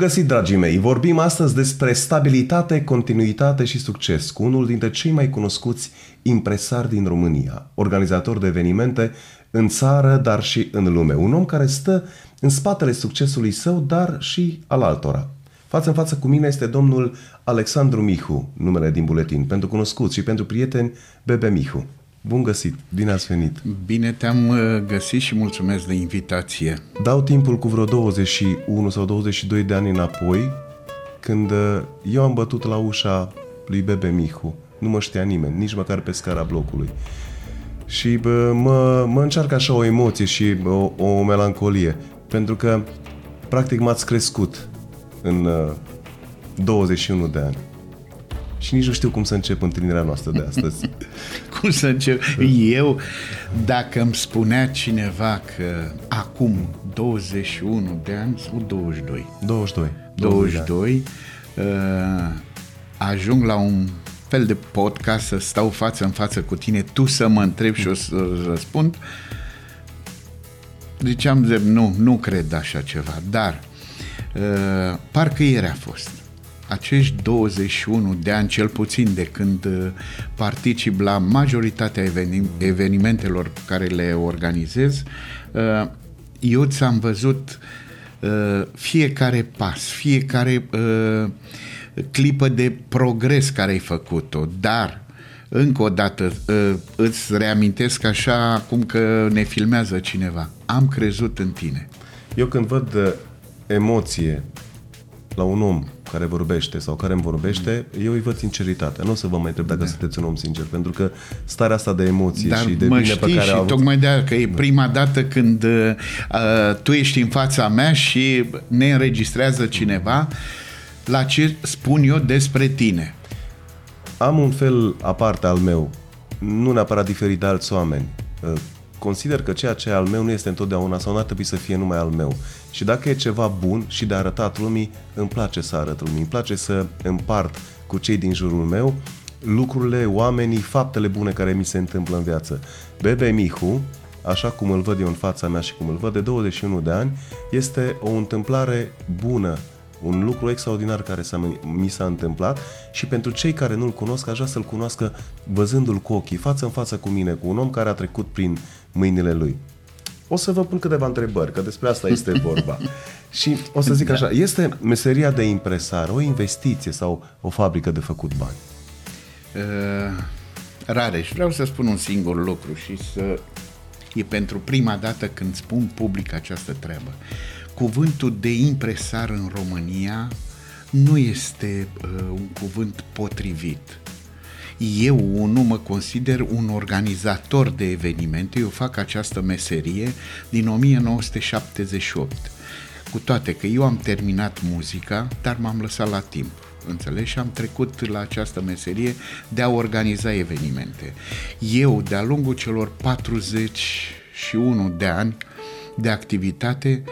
Bun găsit, dragii mei! Vorbim astăzi despre stabilitate, continuitate și succes cu unul dintre cei mai cunoscuți impresari din România, organizator de evenimente în țară, dar și în lume. Un om care stă în spatele succesului său, dar și al altora. Față în față cu mine este domnul Alexandru Mihu, numele din buletin, pentru cunoscuți și pentru prieteni Bebe Mihu. Bun găsit, bine ați venit. Bine te-am uh, găsit și mulțumesc de invitație. Dau timpul cu vreo 21 sau 22 de ani înapoi, când uh, eu am bătut la ușa lui Bebe Mihu. Nu mă știa nimeni, nici măcar pe scara blocului. Și bă, mă, mă încearcă așa o emoție și o, o melancolie, pentru că practic m-ați crescut în uh, 21 de ani. Și nici nu știu cum să încep întâlnirea noastră de astăzi. cum să încep? Eu, dacă îmi spunea cineva că acum 21 de ani sau 22? 22. 22, uh, ajung la un fel de podcast să stau față în față cu tine, tu să mă întrebi și o să răspund. Deci am zis, nu, nu cred așa ceva, dar uh, parcă ieri a fost acești 21 de ani, cel puțin de când uh, particip la majoritatea evenimentelor pe care le organizez, uh, eu ți-am văzut uh, fiecare pas, fiecare clipă de progres care ai făcut-o, dar încă o dată îți reamintesc așa cum că ne filmează cineva. Am crezut în tine. Eu când văd emoție la un om care vorbește sau care îmi vorbește, eu îi văd sinceritatea. Nu o să vă mai întreb dacă da. sunteți un om sincer, pentru că starea asta de emoție Dar și de mă bine pe care și a avut... tocmai de aia, că e prima dată când uh, tu ești în fața mea și ne înregistrează cineva la ce spun eu despre tine. Am un fel aparte al meu, nu neapărat diferit de alți oameni. Uh, consider că ceea ce e al meu nu este întotdeauna sau nu ar trebui să fie numai al meu. Și dacă e ceva bun și de arătat lumii, îmi place să arăt lumii, îmi place să împart cu cei din jurul meu lucrurile, oamenii, faptele bune care mi se întâmplă în viață. Bebe Mihu, așa cum îl văd eu în fața mea și cum îl văd de 21 de ani, este o întâmplare bună, un lucru extraordinar care s-a, mi s-a întâmplat și pentru cei care nu-l cunosc, aș vrea să-l cunoască văzându-l cu ochii, față în față cu mine, cu un om care a trecut prin mâinile lui. O să vă pun câteva întrebări, că despre asta este vorba. și o să zic da. așa, este meseria de impresar o investiție sau o fabrică de făcut bani? Uh, Rareș, vreau să spun un singur lucru și să... E pentru prima dată când spun public această treabă. Cuvântul de impresar în România nu este uh, un cuvânt potrivit eu nu mă consider un organizator de evenimente, eu fac această meserie din 1978. Cu toate că eu am terminat muzica, dar m-am lăsat la timp. Înțelegi? Și am trecut la această meserie de a organiza evenimente. Eu, de-a lungul celor 41 de ani, de activitate,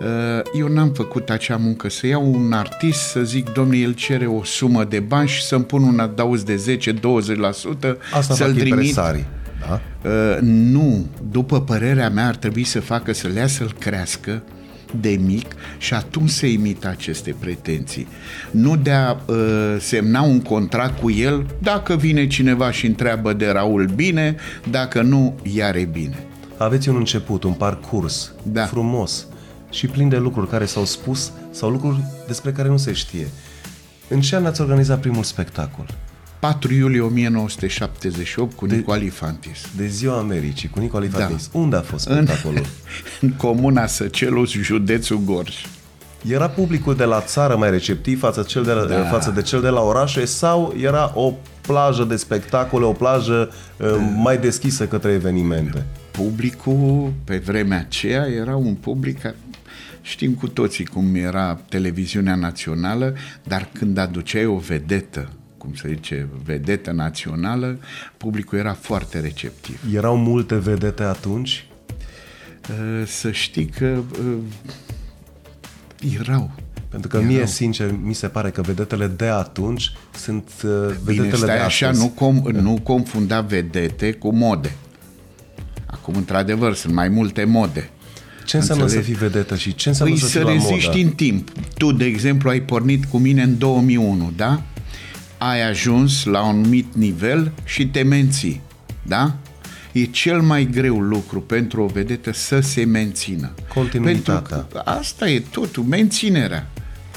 uh, eu n-am făcut acea muncă. Să iau un artist, să zic, domnule, el cere o sumă de bani și să-mi pun un adauz de 10-20%, Asta să-l trimit. Da? Uh, nu, după părerea mea ar trebui să facă să le ia să-l crească de mic și atunci să imită aceste pretenții. Nu de a uh, semna un contract cu el, dacă vine cineva și întreabă de Raul bine, dacă nu, iar e bine aveți un început, un parcurs da. frumos și plin de lucruri care s-au spus sau lucruri despre care nu se știe. În ce an ați organizat primul spectacol? 4 iulie 1978 cu de, Nicoli Fantis. De ziua Americii, cu Nicoli da. Fantis. Unde a fost spectacolul? În, în comuna Săcelus, județul Gorj. Era publicul de la țară mai receptiv față, cel de la, da. față de cel de la orașe sau era o plajă de spectacole, o plajă uh, mai deschisă către evenimente? Publicul pe vremea aceea era un public Știm cu toții cum era televiziunea națională, dar când aduceai o vedetă, cum se zice, vedetă națională, publicul era foarte receptiv. Erau multe vedete atunci? Uh, să știi că uh, erau. Pentru că erau. mie, sincer, mi se pare că vedetele de atunci sunt uh, vedetele Bine, stai de așa, nu, com- nu confunda vedete cu mode. Acum, într-adevăr, sunt mai multe mode. Ce înseamnă Înțeleg? să fii vedetă și ce înseamnă păi să, să fii reziști la în timp. tu, de exemplu, ai pornit cu mine în 2001, da? Ai ajuns la un anumit nivel și te menții, da? E cel mai greu lucru pentru o vedetă să se mențină. Continuitatea. Pentru că asta e totul, menținerea.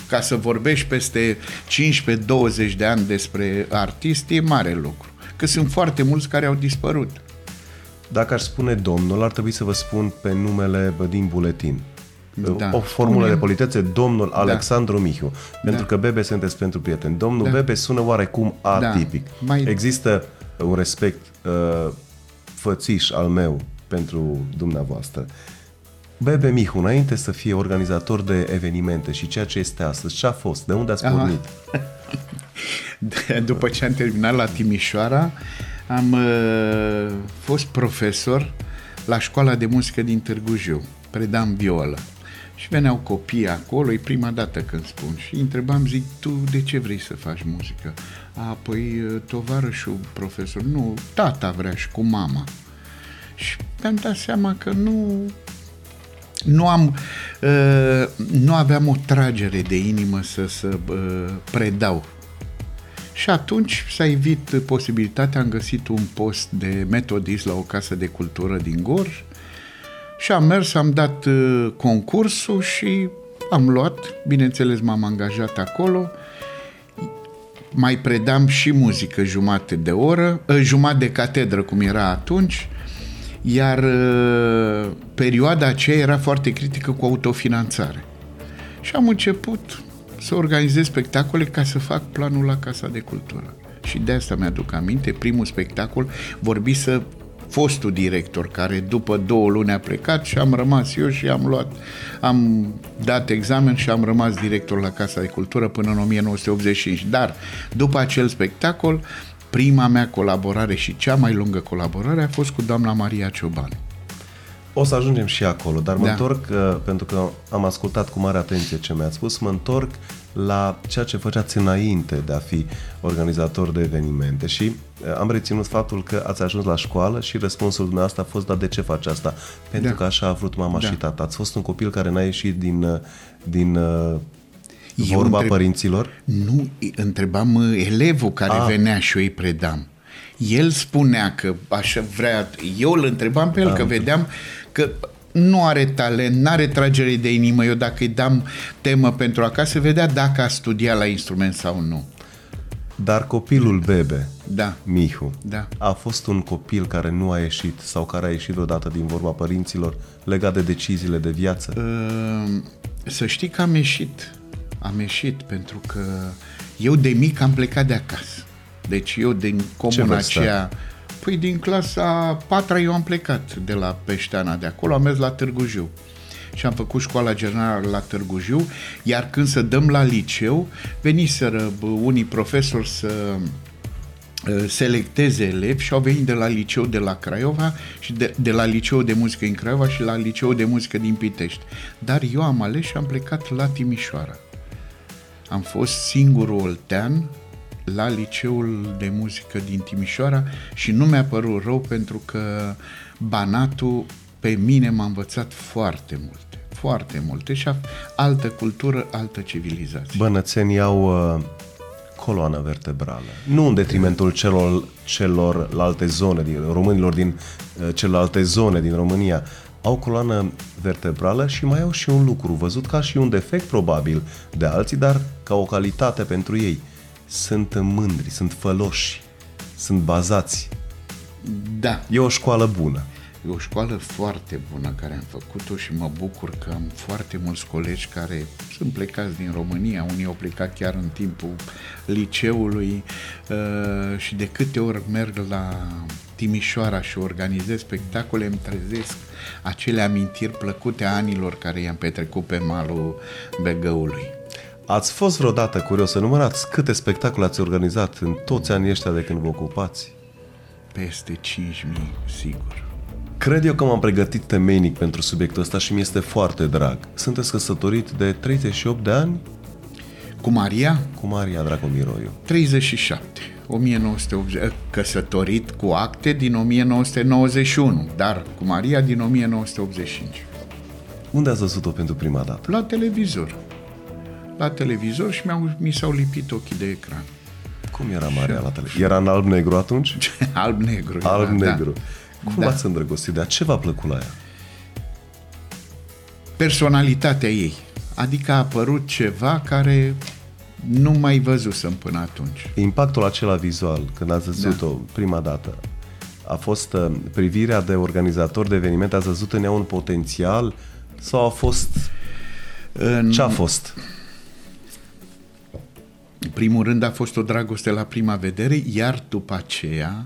Ca să vorbești peste 15-20 de ani despre artist e mare lucru. Că sunt foarte mulți care au dispărut. Dacă aș spune domnul, ar trebui să vă spun pe numele bă, din buletin. Da. O formulă Spune. de politețe, domnul Alexandru Mihiu. Pentru Da. că Bebe sunteți pentru prieteni. Domnul Da. Bebe sună oarecum atipic. Mai- Există un respect uh, fățiș al meu pentru dumneavoastră. Bebe Mihu, înainte să fie organizator de evenimente și ceea ce este astăzi, ce a fost? De unde ați Aha. pornit? De- După ce am terminat la Timișoara, am uh, fost profesor la școala de muzică din Târgu Jiu. Predam violă. Și veneau copii acolo, e prima dată când spun. Și îi întrebam, zic, tu de ce vrei să faci muzică? A, păi uh, tovarășul profesor, nu, tata vrea și cu mama. Și mi-am dat seama că nu, nu am uh, nu aveam o tragere de inimă să, să uh, predau. Și atunci s-a evit posibilitatea, am găsit un post de metodist la o casă de cultură din Gorj și am mers, am dat uh, concursul și am luat, bineînțeles m-am angajat acolo, mai predam și muzică jumate de oră, uh, jumătate de catedră cum era atunci, iar uh, perioada aceea era foarte critică cu autofinanțare. Și am început să organizez spectacole ca să fac planul la Casa de Cultură. Și de asta mi-aduc aminte, primul spectacol vorbise fostul director care după două luni a plecat și am rămas eu și am luat, am dat examen și am rămas director la Casa de Cultură până în 1985. Dar după acel spectacol, prima mea colaborare și cea mai lungă colaborare a fost cu doamna Maria Ciobanu. O să ajungem și acolo, dar mă Da. întorc, uh, pentru că am ascultat cu mare atenție ce mi-ați spus, mă întorc la ceea ce făceați înainte de a fi organizator de evenimente și uh, am reținut faptul că ați ajuns la școală și răspunsul dumneavoastră a fost, dar de ce faci asta? Pentru Da. că așa a vrut mama Da. și tata. Ați fost un copil care n-a ieșit din, uh, din uh, Eu vorba întreb- părinților? Nu, îi întrebam uh, elevul care Ah. venea și eu îi predam. El spunea că așa vrea, eu îl întrebam pe el că vedeam că nu are talent, nu are tragere de inimă. Eu dacă îi dam temă pentru acasă, vedea dacă a studiat la instrument sau nu. Dar copilul Bebe, Da, Mihu, da. a fost un copil care nu a ieșit sau care a ieșit odată din vorba părinților legat de deciziile de viață? Uh, Să știi că am ieșit. Am ieșit pentru că eu de mic am plecat de acasă. Deci eu din comuna vârstă aceea... Păi din clasa 4 eu am plecat de la Peșteana de acolo, am mers la Târgu Jiu. Și am făcut școala generală la Târgu Jiu, iar când să dăm la liceu, veniseră bă, unii profesori să uh, selecteze elevi și au venit de la liceu de la Craiova și de, de la liceu de muzică din Craiova și la liceu de muzică din Pitești. Dar eu am ales și am plecat la Timișoara. Am fost singurul oltean la liceul de muzică din Timișoara și nu mi-a părut rău pentru că Banatul pe mine m-a învățat foarte multe, foarte multe și a- altă cultură, altă civilizație. Bănățenii au uh, coloană vertebrală. Nu în detrimentul celor, celorlalte zone, din, românilor din uh, celelalte zone din România. Au coloană vertebrală și mai au și un lucru văzut ca și un defect probabil de alții, dar ca o calitate pentru ei. Sunt mândri, sunt făloși, sunt bazați. Da, E o școală bună. E o școală foarte bună care am făcut-o și mă bucur că am foarte mulți colegi care sunt plecați din România, unii au plecat chiar în timpul liceului uh, și de câte ori merg la Timișoara și organizez spectacole, îmi trezesc acele amintiri plăcute a anilor care i-am petrecut pe malul Begăului. Ați fost vreodată curios să numărați câte spectacole ați organizat în toți anii ăștia de când vă ocupați? Peste 5.000, sigur. Cred eu că m-am pregătit temeinic pentru subiectul ăsta și mi este foarte drag. Sunteți căsătorit de 38 de ani Cu Maria, cu Maria Dragomiroiu. 37. 1980, căsătorit cu acte din 1991, dar cu Maria din 1985. Unde ați văzut-o pentru prima dată? La televizor. La televizor și mi-au, mi s-au lipit ochii de ecran. Cum era Maria la televizor? Era în alb-negru atunci? Alb-negru. era, Alb-negru. Da. Cum Da. v-ați îndrăgostit de ea? Ce v-a plăcut la ea? Personalitatea ei. Adică a apărut ceva care nu mai văzusem până atunci. Impactul acela vizual, când ați văzut-o Da. prima dată, a fost uh, privirea de organizator de eveniment, ați văzut în ea un potențial sau a fost... În Ce a fost? Primul rând a fost o dragoste la prima vedere, iar după aceea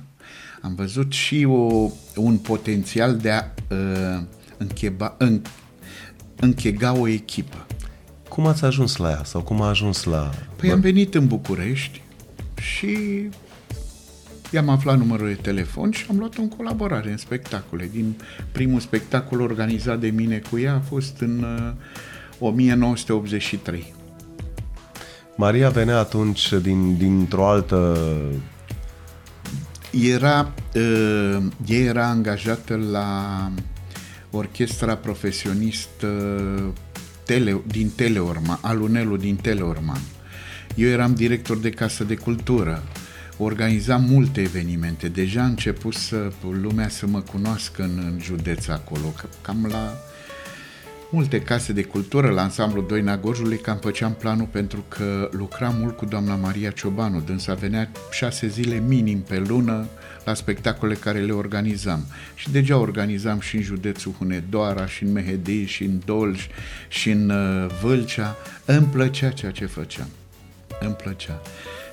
am văzut și o, un potențial de a uh, încheba, în, închega o echipă. Cum ați ajuns la ea sau cum a ajuns la... Păi am venit în București și i-am aflat numărul de telefon și am luat-o în colaborare în spectacole. Din primul spectacol organizat de mine cu ea a fost în uh, 1983. Maria venea atunci din, dintr-o altă... Era, uh, ea era angajată la orchestra profesionistă tele, din Teleorman, Alunelul din Teleorman. Eu eram director de casă de cultură, organizam multe evenimente. Deja a început să lumea să mă cunoască în, în județ acolo, că cam la multe case de cultură, la ansamblu Doina Gorjului, cam făceam planul pentru că lucram mult cu doamna Maria Ciobanu, dânsa venea șase zile minim pe lună la spectacole care le organizam. Și deja organizam și în județul Hunedoara, și în Mehedi, și în Dolj, și în uh, Vâlcea. Îmi plăcea ceea ce făceam. Îmi plăcea.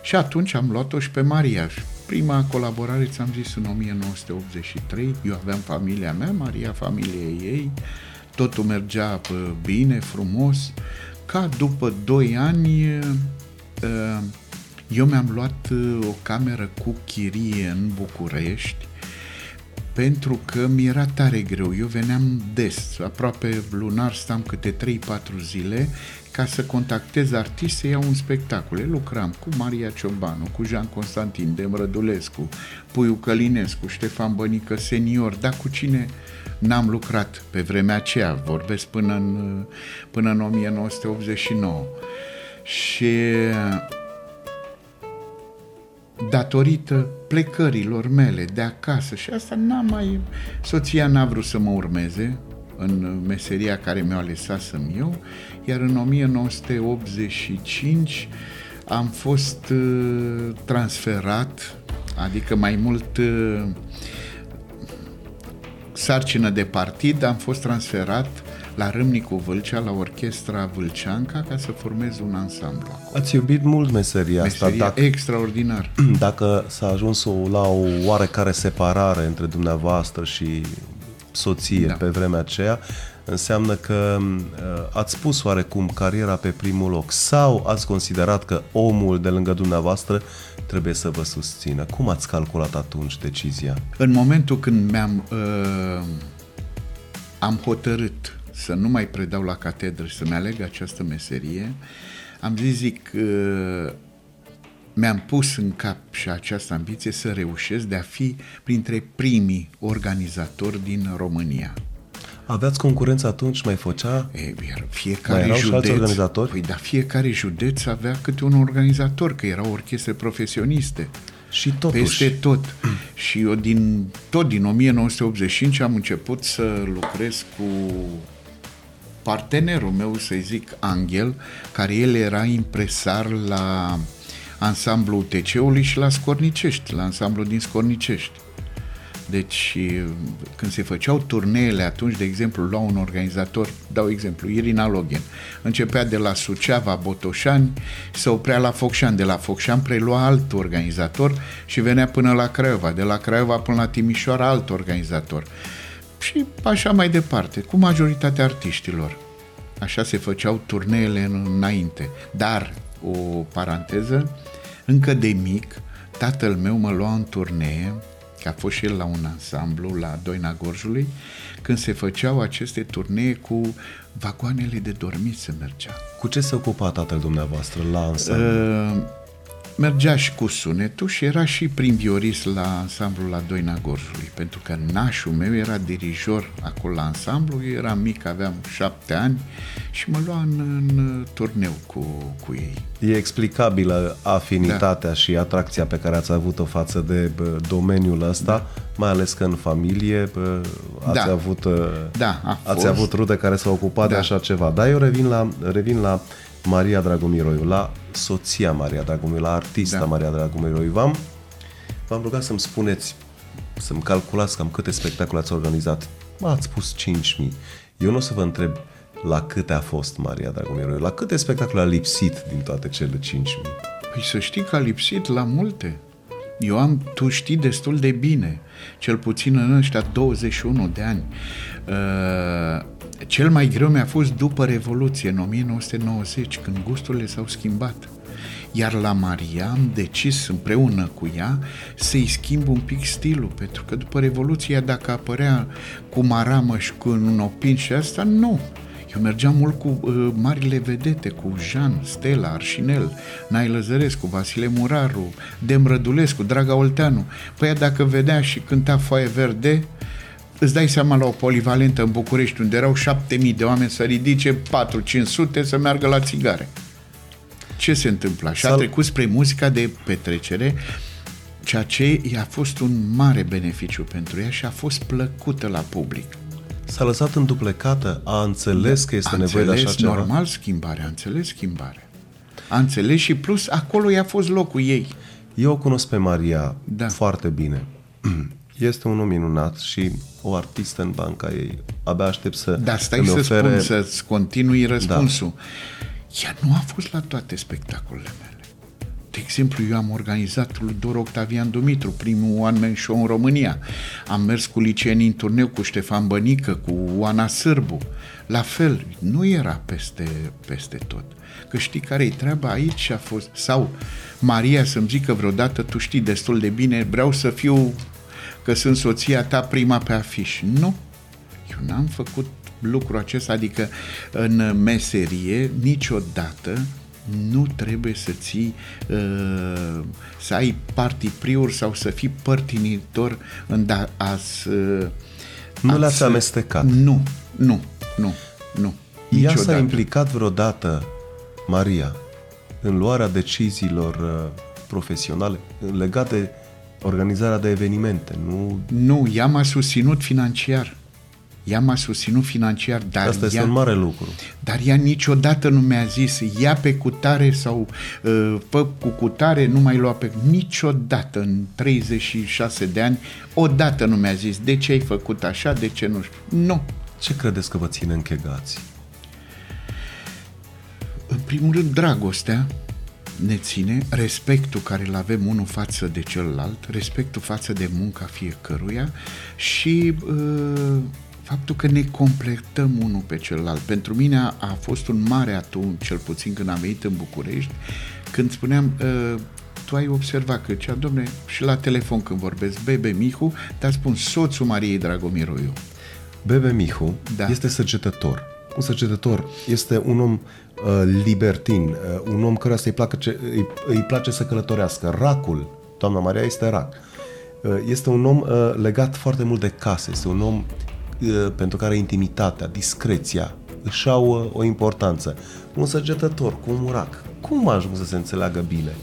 Și atunci am luat-o și pe Maria. Și Prima colaborare, ți-am zis, în 1983. Eu aveam familia mea, Maria familiei ei. Totul mergea bă, bine, frumos. Ca după 2 ani, uh, eu mi-am luat uh, o cameră cu chirie în București pentru că mi era tare greu. Eu veneam des, aproape lunar, stam câte 3-4 zile ca să contactez artiști să iau un spectacol. Lucram cu Maria Ciobanu, cu Jean Constantin Dem Rădulescu, Puiu Călinescu, Ștefan Bănică senior, dar cu cine n-am lucrat pe vremea aceea, vorbesc până în, până în 1989. Și datorită plecărilor mele de acasă și asta n-am mai... Soția n-a vrut să mă urmeze în meseria care mi-o alesasem eu, iar în 1985 am fost uh, transferat, adică mai mult uh, sarcină de partid, am fost transferat la Râmnicu Vâlcea, la orchestra Vâlceanca, ca să formez un ansamblu acolo. Ați iubit mult meseria, Meseria asta. Dacă, extraordinar. dacă s-a ajuns o, la o oarecare separare între dumneavoastră și soție Da. pe vremea aceea, înseamnă că uh, ați pus oarecum cariera pe primul loc sau ați considerat că omul de lângă dumneavoastră trebuie să vă susțină. Cum ați calculat atunci decizia? În momentul când mi-am uh, am hotărât să nu mai predau la catedră și să-mi aleg această meserie, am zis, zic, uh, mi-am pus în cap și această ambiție să reușesc de a fi printre primii organizatori din România. Aveați concurență atunci? Mai făcea? E, iar Mai fiecare erau și alți județ, organizatori? Păi da, fiecare județ avea câte un organizator, că erau orchestre profesioniste. Și totuși... Peste tot. și eu din, tot din 1985 am început să lucrez cu partenerul meu, să zic, Angel, care el era impresar la ansamblu UTC-ului și la Scornicești, la ansamblu din Scornicești. Deci, când se făceau turneele atunci, de exemplu, lua un organizator, dau exemplu, Irina Login, începea de la Suceava, Botoșani, se oprea la Focșani, de la Focșani prelua alt organizator și venea până la Craiova, de la Craiova până la Timișoara alt organizator. Și așa mai departe, cu majoritatea artiștilor. Așa se făceau turneele în- înainte. Dar, o paranteză, încă de mic, tatăl meu mă lua în turnee, că a fost și el la un ansamblu, la Doina Gorjului, când se făceau aceste turnee cu vagoanele de dormit se mergea. Cu ce se ocupa tatăl dumneavoastră la ansamblu? Uh, mergea și cu sunetul și era și prin viorist la ansamblul la Doina Gorjului, pentru că nașul meu era dirijor acolo la ansamblu, eu eram mic, aveam șapte ani și mă lua în, în turneu cu, cu ei. E explicabilă afinitatea da. și atracția pe care ați avut-o față de bă, domeniul ăsta, da. mai ales că în familie bă, ați Da. avut uh, Da, a ați fost. avut rude care s-au ocupat de Da. așa ceva. Dar eu revin la, revin la Maria Dragomiroiu, la soția Maria Dragomiroiu, la artista Da. Maria Dragomiroiu. V-am, v-am rugat să-mi spuneți, să-mi calculați cam câte spectacole ați organizat. Ați spus 5.000. Eu nu o să vă întreb la câte a fost Maria Dragomiroiu, la câte spectacole a lipsit din toate cele 5.000. Păi să știi că a lipsit la multe. Eu am, tu știi destul de bine, cel puțin în ăștia 21 de ani. Uh, cel mai greu mi-a fost după Revoluție, în 1990, când gusturile s-au schimbat. Iar la Maria am decis împreună cu ea să-i schimb un pic stilul, pentru că după Revoluție, dacă apărea cu maramă și cu un opin și asta, nu. Eu mergeam mult cu uh, marile vedete, cu Jean, Stella, Arșinel, Nai Lăzărescu, Vasile Muraru, Dem Rădulescu, Draga Olteanu. Păi ea dacă vedea și cânta Foaie Verde, îți dai seama la o polivalentă în București, unde erau șapte mii de oameni să ridice 4-500 să meargă la țigare. Ce se întâmplă? Și a Sal- trecut spre muzica de petrecere, ceea ce i-a fost un mare beneficiu pentru ea și a fost plăcută la public. S-a lăsat înduplecată, a înțeles că este a nevoie de așa înțeles ceva. normal schimbarea, a înțeles schimbarea. A înțeles și plus acolo i-a fost locul ei. Eu o cunosc pe Maria Da. foarte bine. Este un om minunat și o artistă în banca ei. Abia aștept să Dar stai îmi să ofere... spun, să-ți continui răspunsul. Da. Ea nu a fost la toate spectacolele mele. De exemplu, eu am organizat lui Dor Octavian Dumitru, primul one man show în România. Am mers cu liceenii în turneu cu Ștefan Bănică, cu Oana Sârbu. La fel, nu era peste, peste tot. Că știi care e treaba aici a fost... Sau Maria să-mi zică vreodată, tu știi destul de bine, vreau să fiu, că sunt soția ta prima pe afiș. Nu, eu n-am făcut lucrul acesta, adică în meserie niciodată nu trebuie să ții, uh, să ai partipriuri sau să fii părtinitor în da, a Nu le-ați amestecat. Nu, nu, nu, nu. Ea s-a Niciodată. implicat vreodată, Maria, în luarea deciziilor uh, profesionale legate de organizarea de evenimente. Nu... Nu, ea m-a susținut financiar. Ea m-a susținut financiar, dar Asta este ea, un mare lucru. dar ea niciodată nu mi-a zis ia pe cutare sau uh, fă cu cutare, nu mai lua pe... Niciodată în 36 de ani, odată nu mi-a zis de ce ai făcut așa, de ce nu știu. Nu. Ce credeți că vă ține închegați? În primul rând, dragostea ne ține, respectul care îl avem unul față de celălalt, respectul față de munca fiecăruia și uh, faptul că ne completăm unul pe celălalt. Pentru mine a, a fost un mare atu, cel puțin când am venit în București, când spuneam, uh, tu ai observat că cea, domne, și la telefon când vorbesc, Bebe Mihu, dar spun soțul Mariei Dragomiroiu. Bebe Mihu Da. este săgetător. Un săgetător este un om uh, libertin, uh, un om căruia îi, placă ce, îi, îi place să călătorească. Racul, doamna Maria, este rac. Uh, este un om uh, legat foarte mult de casă, este un om uh, pentru care intimitatea, discreția își au uh, o importanță. Un săgetător cu un rac. Cum ajung să se înțeleagă bine?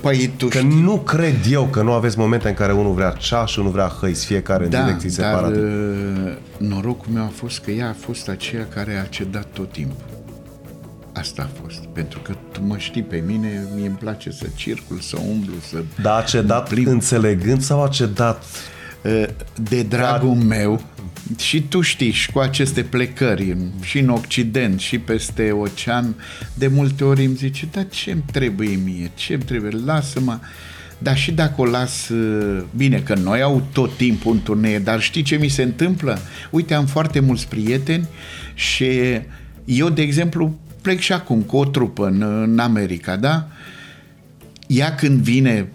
Păi tu Că nu cred eu că nu aveți momente în care unul vrea ceaș, unul vrea hăiți, fiecare în direcții dar separate. uh, norocul meu a fost că ea a fost aceea care a cedat tot timpul. Asta a fost. Pentru că tu mă știi pe mine, mie îmi place să circul, să umblu, să... Dar a cedat plimb. înțelegând sau a cedat Uh, De dragul meu, și tu știi, și cu aceste plecări, în- și în Occident, și peste ocean, de multe ori îmi zice, dar ce îmi trebuie mie, ce îmi trebuie, lasă-mă. Dar și dacă o las, uh, bine, că noi au tot timpul în turnee, dar știi ce mi se întâmplă? Uite, am foarte mulți prieteni și eu, de exemplu, plec și acum cu o trupă în, în America, da? Ea când vine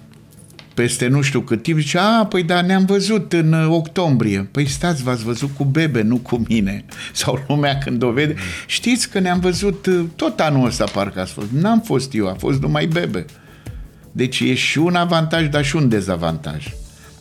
peste nu știu cât timp, zice, a, păi da, ne-am văzut în uh, octombrie. Păi stați, v-ați văzut cu Bebe, nu cu mine. Sau lumea când o vede. Știți că ne-am văzut uh, tot anul ăsta, parcă ați fost. N-am fost eu, a fost numai Bebe. Deci e și un avantaj, dar și un dezavantaj.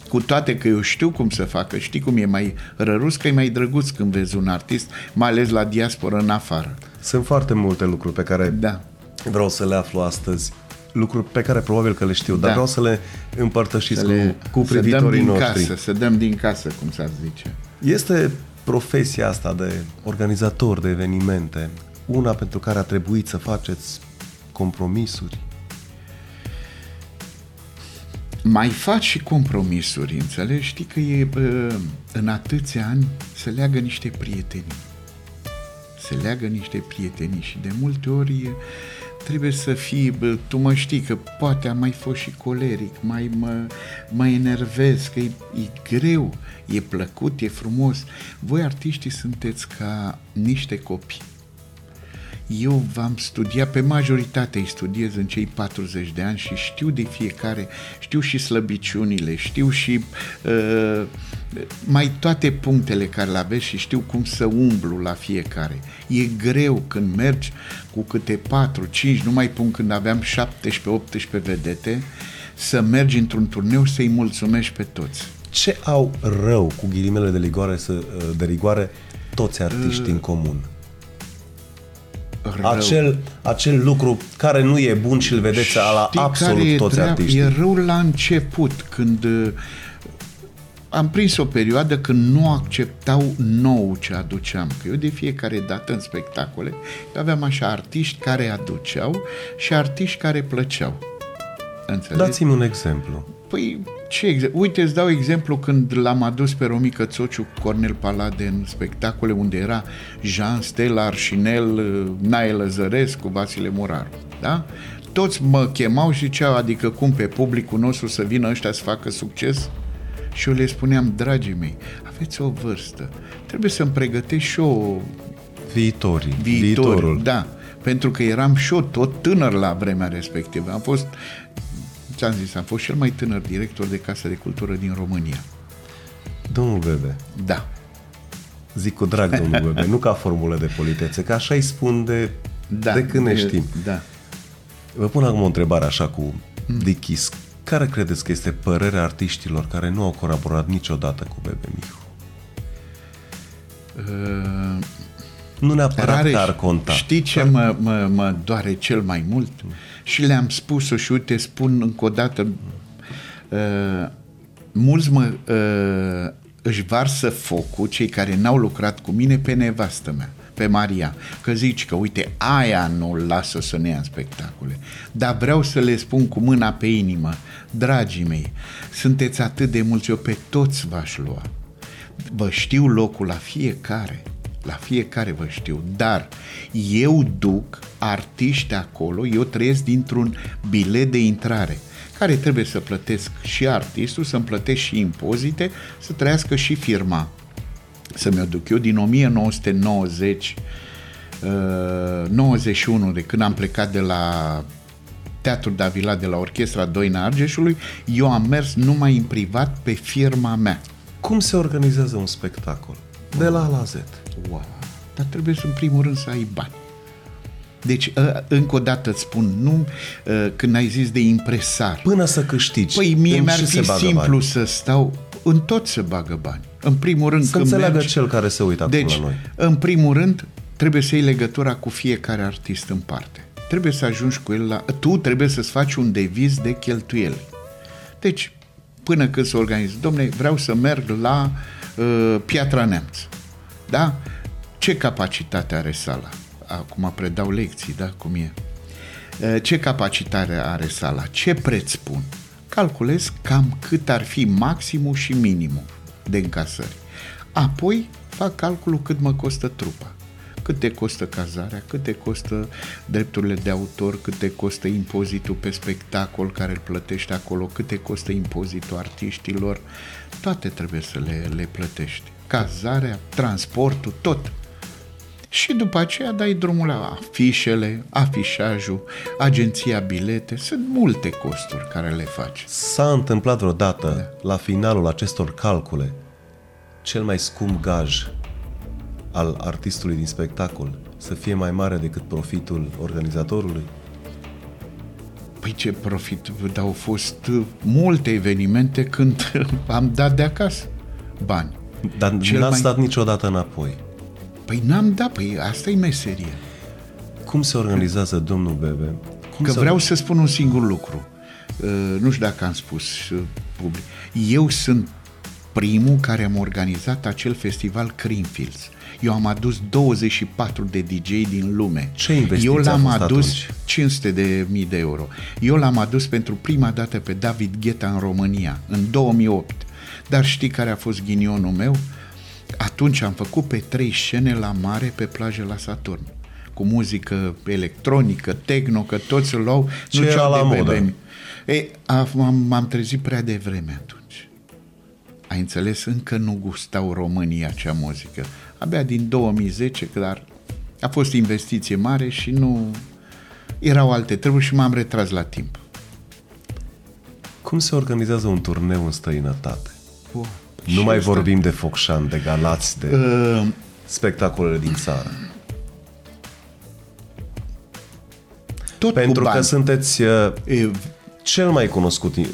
Cu toate că eu știu cum să facă, știi cum e mai rărus, că e mai drăguț când vezi un artist, mai ales la diaspora în afară. Sunt foarte multe lucruri pe care Da. vreau să le aflu astăzi. Lucruri pe care probabil că le știu, dar Da. vreau să le împărtășiți Să le, cu, cu să dăm privitorii din noștri. casă, să dăm din casă, cum s-ar zice. Este profesia asta de organizator de evenimente una pentru care a trebuit să faceți compromisuri? mai faci și compromisuri, înțelegi? Știi că e bă, în atâția ani se leagă niște prietenii. Se leagă niște prietenii și de multe ori e, trebuie să fii, bă, tu mă știi că poate am mai fost și coleric, mai mă, mă enervez, că e, e greu, e plăcut, e frumos. Voi artiștii sunteți ca niște copii. Eu v-am studiat, pe majoritate îi studiez în cei 40 de ani și știu de fiecare, știu și slăbiciunile, știu și uh, mai toate punctele care le aveți și știu cum să umblu la fiecare. E greu când mergi cu câte 4, 5, nu mai pun când aveam 17-18 vedete, să mergi într-un turneu să-i mulțumești pe toți. Ce au rău, cu ghilimele de rigoare, să, de rigoare toți artiștii în comun? Rău. Acel, acel lucru care nu e bun și îl vedeți la Știi absolut care e toți treaba? artiștii. E rău la început, când uh, am prins o perioadă când nu acceptau nou ce aduceam. Că eu de fiecare dată în spectacole aveam așa artiști care aduceau și artiști care plăceau. Înțelegi? Dați-mi un exemplu. Păi, ce exemplu? Uite, îți dau exemplu când l-am adus pe Romică Țociu cu Cornel Palade în spectacole unde era Jean Stella, Arșinel, Nae Lăzărescu, Vasile Moraru. Da? Toți mă chemau și ziceau, adică cum pe publicul nostru să vină ăștia să facă succes? Și eu le spuneam, dragii mei, aveți o vârstă, trebuie să-mi pregătești și o Viitorii, viitor, viitorul. Da, pentru că eram și eu tot tânăr la vremea respectivă. Am fost, ți-am zis, am fost cel mai tânăr director de casă de cultură din România. Domnul Bebe, Da. zic cu drag domnul Bebe, nu ca formulă de politețe, că așa îi spun de, da de când ne știm. Da. Vă pun acum o întrebare așa cu Mm. dichis. Care credeți că este părerea artiștilor care nu au colaborat niciodată cu Bebe Mihu? Uh, Nu neapărat Rareș, că ar conta. știi ce mă, mă, mă doare cel mai mult? Și le-am spus-o și uite, spun încă o dată, uh, mulți mă, uh, își varsă focul, cei care n-au lucrat cu mine, pe nevastă mea, pe Maria. Că zici că, uite, aia nu lasă să ne ia în spectacole. Dar vreau să le spun cu mâna pe inimă, dragii mei, sunteți atât de mulți, eu pe toți v-aș lua. Vă știu locul la fiecare. La fiecare vă știu, dar eu duc artiști acolo, eu trăiesc dintr-un bilet de intrare care trebuie să plătesc și artistul, să-mi plătesc și impozite, să trăiască și firma. Să mi-o duc eu din 1990 uh, 91, de când am plecat de la Teatrul Davila de la Orchestra Doina Argeșului, eu am mers numai în privat pe firma mea. Cum se organizează un spectacol? De la A la Z. Wow. Dar trebuie să, în primul rând, să ai bani. Deci, ă, încă o dată îți spun, nu ă, când ai zis de impresar. Până să câștigi. Păi mie în mi-ar ce se fi bagă simplu bani? să stau, în tot se bagă bani. În primul rând, Să când înțeleagă mergi, cel care se uită acum deci, la noi. în primul rând, trebuie să iei legătura cu fiecare artist în parte. Trebuie să ajungi cu el la... Tu trebuie să-ți faci un deviz de cheltuieli. Deci, până când să organizi, domne, vreau să merg la uh, Piatra Neamț. Da? Ce capacitate are sala? Acum predau lecții, da? Cum e? Uh, Ce capacitate are sala? Ce preț pun? Calculez cam cât ar fi maximul și minimul de încasări. Apoi fac calculul cât mă costă trupa. Cât te costă cazarea, cât te costă drepturile de autor, cât te costă impozitul pe spectacol care îl plătești acolo, cât te costă impozitul artiștilor, toate trebuie să le, le plătești. Cazarea, transportul, tot. Și după aceea dai drumul la afișele, afișajul, agenția bilete, sunt multe costuri care le faci. S-a întâmplat vreodată, la finalul acestor calcule, cel mai scump gaj al artistului din spectacol să fie mai mare decât profitul organizatorului? Păi Păi ce profit, dar au fost multe evenimente când am dat de acasă bani. Dar Cel n-ați mai- dat niciodată înapoi. Păi n-am dat, păi asta e meserie. Cum se organizează, domnul Bebe? Cum Că se... vreau să spun un singur lucru. Uh, Nu știu dacă am spus uh, public. Eu sunt primul care am organizat acel festival Creamfields. Eu am adus 24 de DJ din lume. Ce investiție Eu a l-am fost adus atunci? 500 de mii de euro. Eu l-am adus pentru prima dată pe David Guetta în România, în 2008. Dar știi care a fost ghinionul meu? Atunci am făcut pe trei scene la mare pe plajă la Saturn cu muzică electronică, techno, că toți îl luau. Ce era la de modă? bebe. E, a- m-am, m-am trezit prea devreme atunci. Ai înțeles? Încă nu gustau România acea muzică. Abia din 2010, dar a fost investiție mare și nu... Erau alte treburi și m-am retras la timp. Cum se organizează un turneu în străinătate? Oh, Nu mai vorbim de Focșan, de Galați, de Uh, spectacolele din țară. tot Pentru cu că bani. sunteți uh, E, cel mai cunoscut uh,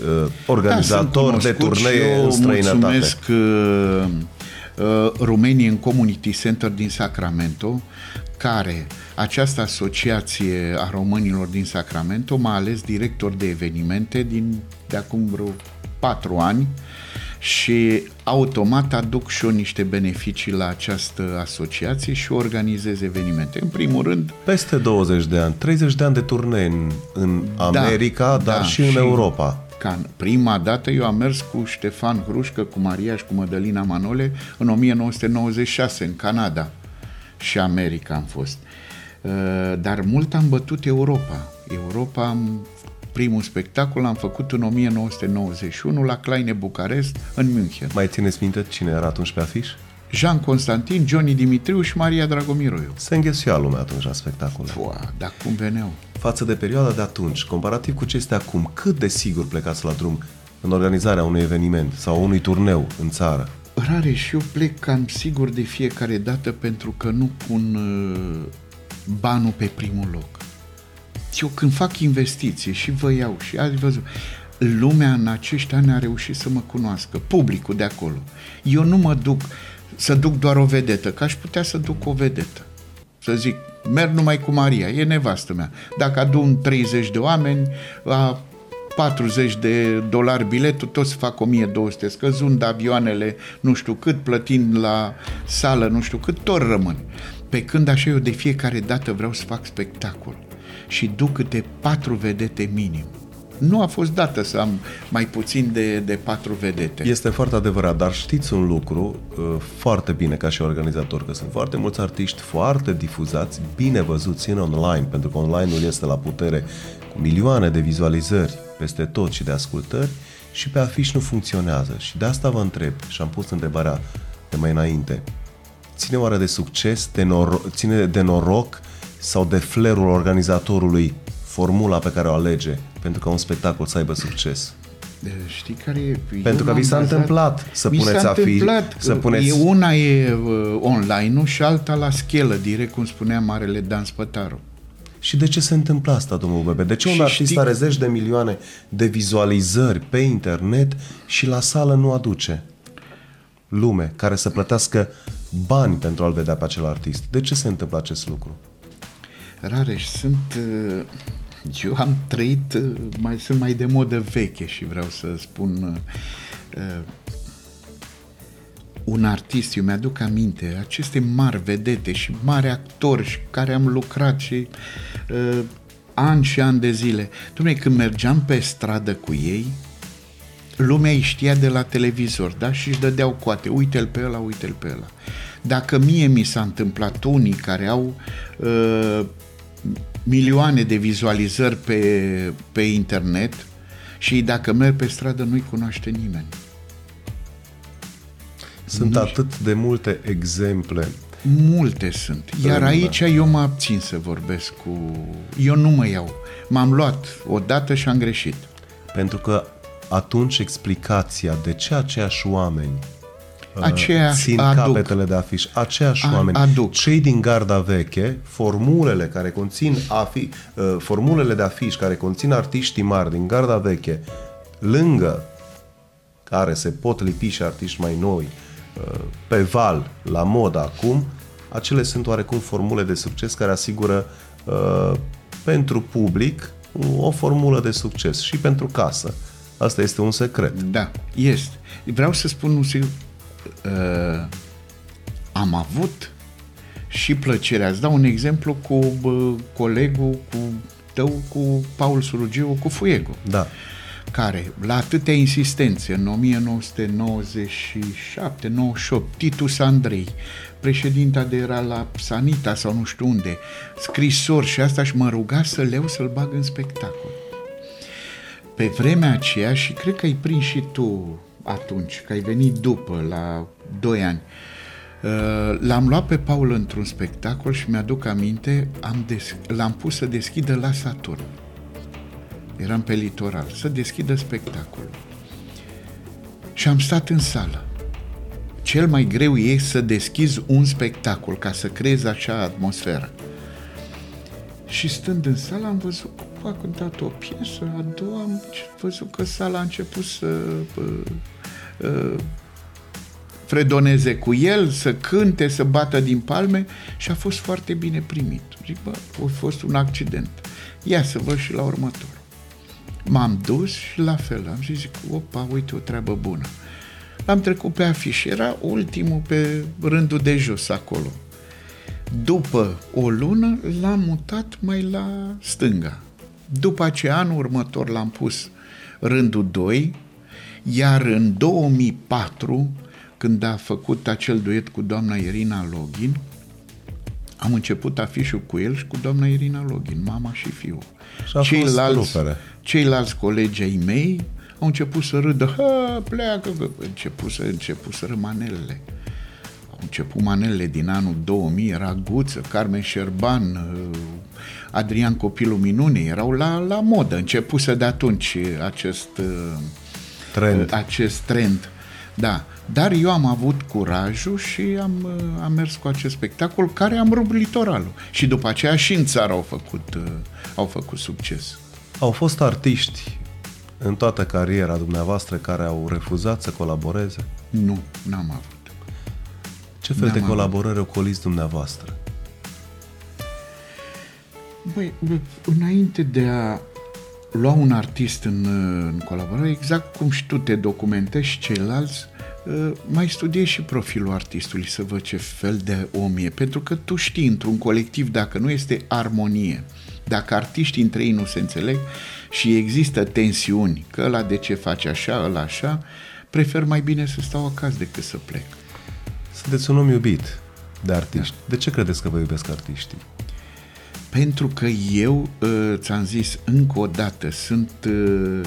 Da, organizator sunt de cunoscut și turnee eu în străinătate. mulțumesc uh, uh, Romanian Community Center din Sacramento, care această asociație a românilor din Sacramento m-a ales director de evenimente din de acum vreo patru ani și automat aduc și eu niște beneficii la această asociație și organizez evenimente. În primul rând, Peste 20 de ani, 30 de ani de turnee în, în America, Da, dar da, și în și- Europa. Ca prima dată eu am mers cu Ștefan Hrușcă, cu Maria și cu Mădălina Manole în 1996 în Canada și America am fost. Uh, Dar mult am bătut Europa. Europa, am, primul spectacol am făcut în 1991 la Kleine Bucarest în München. Mai țineți minte cine era atunci pe afiș? Jean Constantin, Johnny Dimitriu și Maria Dragomiroiu. Se înghesuia lumea atunci la spectacole. Fua, dar cum veneau? Față de perioada de atunci, comparativ cu ce este acum, cât de sigur plecați la drum în organizarea unui eveniment sau unui turneu în țară? Rare și eu plec cam sigur de fiecare dată pentru că nu pun uh, banul pe primul loc. Eu când fac investiții și vă iau și ați văzut, lumea în acești ani a reușit să mă cunoască, publicul de acolo. Eu nu mă duc să duc doar o vedetă, că aș putea să duc o vedetă. Să zic, merg numai cu Maria, e nevastă mea. Dacă adun 30 de oameni, a 40 de dolari biletul, toți fac 1200, scăzând avioanele nu știu cât, plătind la sală nu știu cât, tot rămân. Pe când așa eu de fiecare dată vreau să fac spectacol și duc câte patru vedete minim. Nu a fost dată să am mai puțin de, de patru vedete. Este foarte adevărat, dar știți un lucru uh, foarte bine ca și organizator, că sunt foarte mulți artiști foarte difuzați, bine văzuți în online, pentru că online-ul este la putere cu milioane de vizualizări peste tot și de ascultări și pe afiș nu funcționează. Și de asta vă întreb și am pus întrebarea de mai înainte. Ține oare de succes, de noro- ține de noroc sau de flerul organizatorului formula pe care o alege pentru ca un spectacol să aibă succes? De- Știi care e? Pentru că m-am vi s-a bazat- întâmplat să Mi puneți s-a afi- întâmplat, să uh, puneți- E, una e uh, online-ul și alta la schelă, direct, cum spunea Marele Dan Spătaru. Și de ce se întâmplă asta, domnul Bebe? De ce un Și artist știi- are zeci de milioane de vizualizări pe internet și la sală nu aduce lume care să plătească bani pentru a-l vedea pe acel artist? De ce se întâmplă acest lucru? Rareș, sunt... uh, Eu am trăit, uh, mai sunt mai de modă veche și vreau să spun... uh, uh, Un artist, eu mi-aduc aminte, aceste mari vedete și mari actori și care am lucrat și uh, ani și ani de zile. Dumnezeu, când mergeam pe stradă cu ei, lumea îi știa de la televizor, da? Și își dădeau coate, uite-l pe ăla, uite-l pe ăla. Dacă mie mi s-a întâmplat unii care au uh, milioane de vizualizări pe, pe internet și dacă merg pe stradă nu-i cunoaște nimeni. Sunt atât de multe exemple. Multe sunt. Iar Da. aici eu mă abțin să vorbesc cu... Eu nu mă iau. M-am luat odată și am greșit. Pentru că atunci explicația de ce aceiași oameni aceea țin aduc. capetele de afiș, aceiași A- oameni. aduc. Cei din garda veche, formulele care conțin afi, uh, formulele de afiș care conțin artiștii mari din garda veche, lângă care se pot lipi și artiști mai noi uh, pe val, la modă acum, acele sunt oarecum formule de succes care asigură uh, pentru public o formulă de succes și pentru casă. Asta este un secret. Da, este. Vreau să spun un sigur, uh, am avut și plăcerea. Îți dau un exemplu cu bă, colegul cu tău, cu Paul Surugiu, cu Fuego, Da. care, la atâtea insistențe, în 1997-98, Titus Andrei, președinta de era la Sanita sau nu știu unde, scrisori și asta și mă ruga să leu să-l bag în spectacol. Pe vremea aceea, și cred că ai prins și tu atunci, că ai venit după, la 2 ani, uh, l-am luat pe Paul într-un spectacol și mi-aduc aminte, am des- l-am pus să deschidă la Saturn. Eram pe litoral, să deschidă spectacolul. Și am stat în sală. Cel mai greu e să deschizi un spectacol ca să creezi așa atmosferă. Și stând în sală am văzut că a cântat o piesă, a doua am văzut că sala a început să uh, uh, fredoneze cu el, să cânte, să bată din palme și a fost foarte bine primit. Zic, bă, a fost un accident. Ia să văd și la următor. M-am dus și la fel, am zis, zic, opa, uite o treabă bună. L-am trecut pe afiș, era ultimul pe rândul de jos acolo. După o lună l-am mutat mai la stânga. După aceea, anul următor l-am pus rândul 2, iar în 2004, când a făcut acel duet cu doamna Irina Login, am început afișul cu el și cu doamna Irina Login, mama și fiul. Și a fost rupere. ceilalți colegi ai mei au început să râdă, ha, pleacă, că început să, început să manelele. Au început manelele din anul 2000, era Guță, Carmen Șerban, uh, Adrian Copilul Minune, erau la, la modă, începuse de atunci acest, uh, Trend. acest trend. Da, dar eu am avut curajul și am, uh, am mers cu acest spectacol care am rupt litoralul. Și după aceea și în țară au făcut, uh, au făcut succes. Au fost artiști în toată cariera dumneavoastră care au refuzat să colaboreze? Nu, n-am avut. Ce fel N-am de avut. colaborări ocoliți dumneavoastră? Băi, bă, înainte de a lua un artist în, în colaborare, exact cum și tu te documentezi și ceilalți, uh, mai studiezi și profilul artistului să văd ce fel de om e. Pentru că tu știi, într-un colectiv, dacă nu este armonie, dacă artiștii între ei nu se înțeleg și există tensiuni, că ăla de ce face așa, ăla așa, prefer mai bine să stau acasă decât să plec. Sunteți un om iubit de artiști. De ce credeți că vă iubesc artiștii? Pentru că eu, uh, ți-am zis încă o dată, sunt... uh,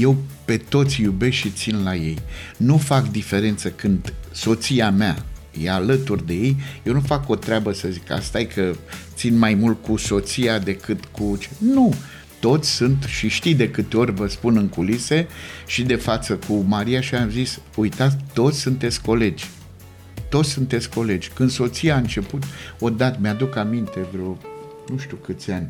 Eu pe toți iubesc și țin la ei. Nu fac diferență când soția mea e alături de ei, eu nu fac o treabă să zic asta e că țin mai mult cu soția decât cu... ce- Nu! Toți sunt și știi de câte ori vă spun în culise și de față cu Maria și am zis, uitați, toți sunteți colegi toți sunteți colegi. Când soția a început, odată, mi-aduc aminte vreo, nu știu câți ani,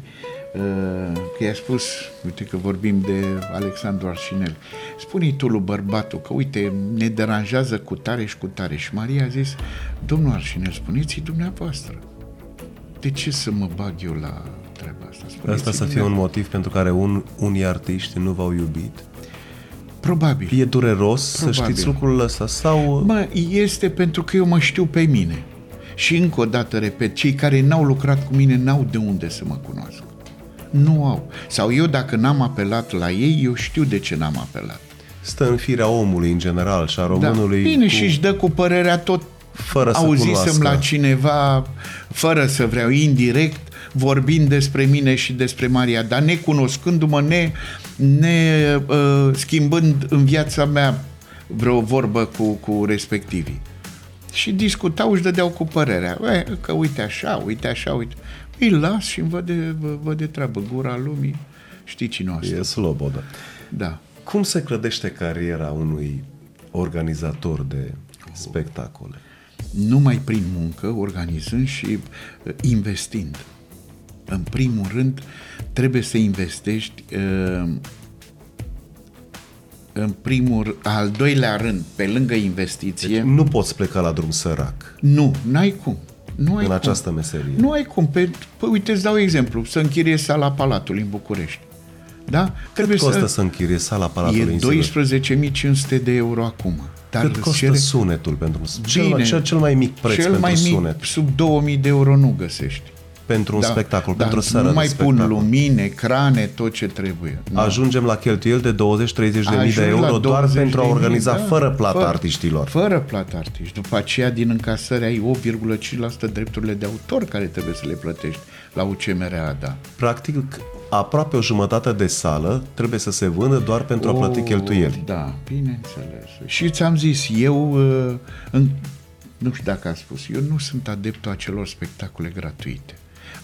uh, că i-a spus, uite că vorbim de Alexandru Arșinel, spune tu lui bărbatul că, uite, ne deranjează cu tare și cu tare. Și Maria a zis, domnul Arșinel, spuneți-i dumneavoastră. De ce să mă bag eu la treaba asta? Spuneți-i Asta să fie un motiv pentru care un, unii artiști nu v-au iubit? Probabil. E dureros Probabil. să știți lucrul ăsta sau... Mă, este pentru că eu mă știu pe mine. Și încă o dată repet, cei care n-au lucrat cu mine n-au de unde să mă cunoască. Nu au. Sau eu dacă n-am apelat la ei, eu știu de ce n-am apelat. Stă în firea omului în general și a Da. românului Bine, cu... și își dă cu părerea tot Fără să auzisem cunoască. la cineva, fără să vreau, indirect, vorbind despre mine și despre Maria, dar necunoscându-mă, ne, ne uh, schimbând în viața mea vreo vorbă cu, cu respectivii. Și discutau, își dădeau cu părerea. E, că uite așa, uite așa, uite. Îi las și îmi văd de, vă- văd de treabă. Gura lumii, știi cine o asta. E slobodă. Da. Cum se clădește cariera unui organizator de spectacole? Numai prin muncă, organizând și uh, investind. În primul rând, trebuie să investești uh, în primul, al doilea rând, pe lângă investiție... Deci nu poți pleca la drum sărac. Nu, n-ai cum. Nu ai în cum. această meserie. Nu ai cum. Pe, păi, uite, îți dau exemplu. Să închirie sala Palatului în București. Da? Cât costă să, să închirie sala Palatului E 12.500 de euro acum. Dar Cât costă cere... sunetul pentru cel, Bine, cel, cel mai mic preț cel pentru mai mic, sunet? sub 2000 de euro nu găsești pentru un da, spectacol, da, pentru o seară nu mai de pun lumini, ecrane, tot ce trebuie. Nu. Ajungem la cheltuieli de 20-30 de mii de euro doar pentru a organiza mii, da, fără plata fără, artiștilor. Fără plata artiști. După aceea, din încasări, ai 8,5% drepturile de autor care trebuie să le plătești la UCMRA, da. Practic, aproape o jumătate de sală trebuie să se vândă doar pentru o, a plăti cheltuieli. Da, bineînțeles. Și ți-am zis, eu, uh, în, nu știu dacă am spus, eu nu sunt adeptul acelor spectacole gratuite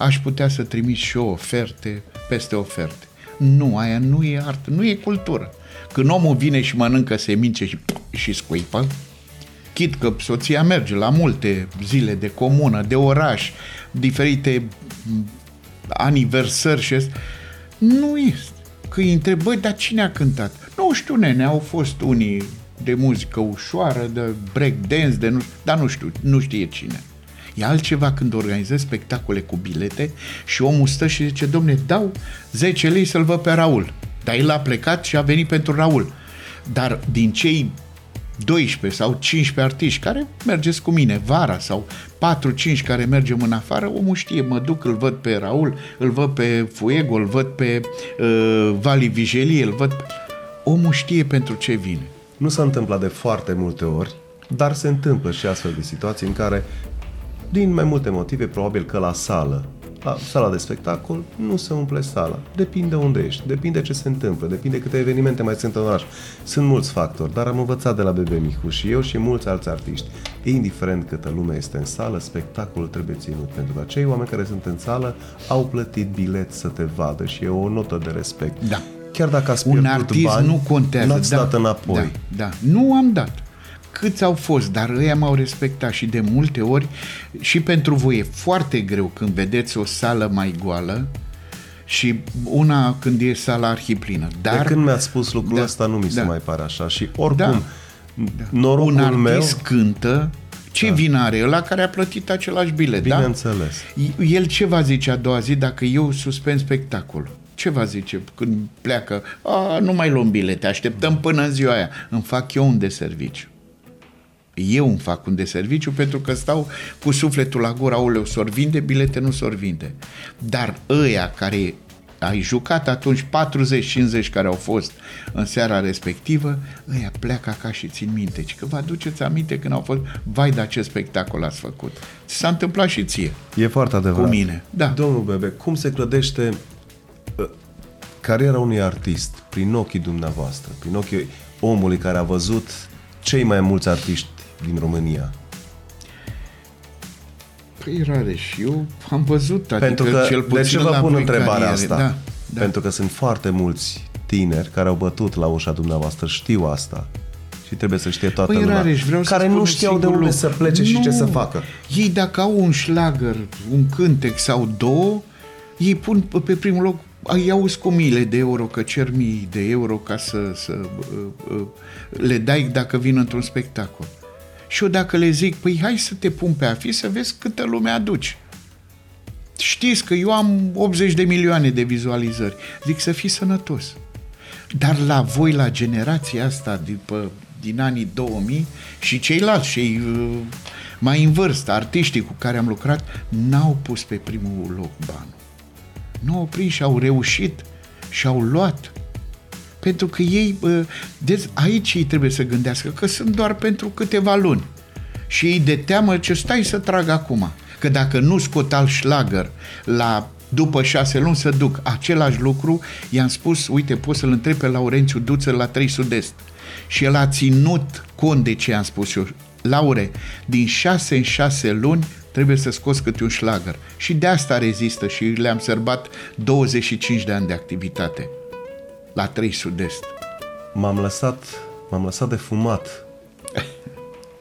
aș putea să trimit și eu oferte peste oferte. Nu, aia nu e artă, nu e cultură. Când omul vine și mănâncă semințe și, și scuipă, chit că soția merge la multe zile de comună, de oraș, diferite aniversări și nu este. Că îi întreb, băi, dar cine a cântat? Nu știu, nene, au fost unii de muzică ușoară, de break dance, de nu, dar nu știu, nu știe cine. E altceva când organizezi spectacole cu bilete și omul stă și zice, domne, dau 10 lei să-l văd pe Raul. Dar el a plecat și a venit pentru Raul. Dar din cei 12 sau 15 artiști care mergeți cu mine vara sau 4-5 care mergem în afară, omul știe, mă duc, îl văd pe Raul, îl văd pe Fuego, îl văd pe uh, Vali Vigelie, îl văd... Omul știe pentru ce vine. Nu s-a întâmplat de foarte multe ori, dar se întâmplă și astfel de situații în care din mai multe motive, probabil că la sală, la sala de spectacol, nu se umple sala. Depinde unde ești, depinde ce se întâmplă, depinde câte evenimente mai sunt în oraș. Sunt mulți factori, dar am învățat de la Bebe Micu și eu și mulți alți artiști. Indiferent câtă lume este în sală, spectacolul trebuie ținut, pentru că acei oameni care sunt în sală au plătit bilet să te vadă și e o notă de respect. Da. Chiar dacă ați Un artist bani, nu contează. N-ați da, dat înapoi. Da, da. Nu am dat câți au fost, dar ei m-au respectat și de multe ori și pentru voi e foarte greu când vedeți o sală mai goală și una când e sala arhiplină. Dar, de când mi-ați spus lucrul da, ăsta nu mi se da, mai pare așa și oricum da, da. norocul Un artist meu... cântă ce da. vin are ăla care a plătit același bilet, da? Bineînțeles. Da? El ce va zice a doua zi dacă eu suspend spectacolul? Ce va zice când pleacă? A, nu mai luăm bilete, așteptăm până în ziua aia. Îmi fac eu un de serviciu eu îmi fac un de serviciu pentru că stau cu sufletul la gură, auleu, s vinde, bilete nu s vinde. Dar ăia care ai jucat atunci 40-50 care au fost în seara respectivă, ăia pleacă ca și țin minte. Și că vă aduceți aminte când au fost, vai de acest spectacol ați făcut. Ți s-a întâmplat și ție. E foarte adevărat. Cu mine. Da. Domnul Bebe, cum se clădește uh, cariera unui artist prin ochii dumneavoastră, prin ochii omului care a văzut cei mai mulți artiști din România? Păi rareș și eu am văzut, adică Pentru că, cel puțin de ce vă pun întrebarea cariere. asta? Da, da. Pentru că sunt foarte mulți tineri care au bătut la ușa dumneavoastră, știu asta și trebuie să știe toată păi, lumea, Rareș, vreau care nu știau de unde lucru. să plece nu. și ce să facă. Ei dacă au un șlagăr, un cântec sau două, ei pun pe primul loc îi auzi cu miile de euro, că cer mii de euro ca să, să uh, uh, le dai dacă vin într-un spectacol. Și eu dacă le zic, păi hai să te pun pe afi să vezi câtă lume aduci. Știți că eu am 80 de milioane de vizualizări. Zic să fii sănătos. Dar la voi, la generația asta după, din anii 2000 și ceilalți, cei uh, mai în vârstă, artiștii cu care am lucrat, n-au pus pe primul loc banul. Nu au prins și au reușit și au luat. Pentru că ei, deci aici ei trebuie să gândească că sunt doar pentru câteva luni. Și ei de teamă ce stai să trag acum. Că dacă nu scot al șlagăr la după șase luni să duc același lucru, i-am spus, uite, poți să-l întrebi pe Laurențiu Duță la 3 Sud-Est. Și el a ținut cont de ce am spus eu. Laure, din șase în șase luni trebuie să scoți câte un șlagăr. Și de asta rezistă și le-am sărbat 25 de ani de activitate la 3 Sud-Est. M-am lăsat, m-am lăsat de fumat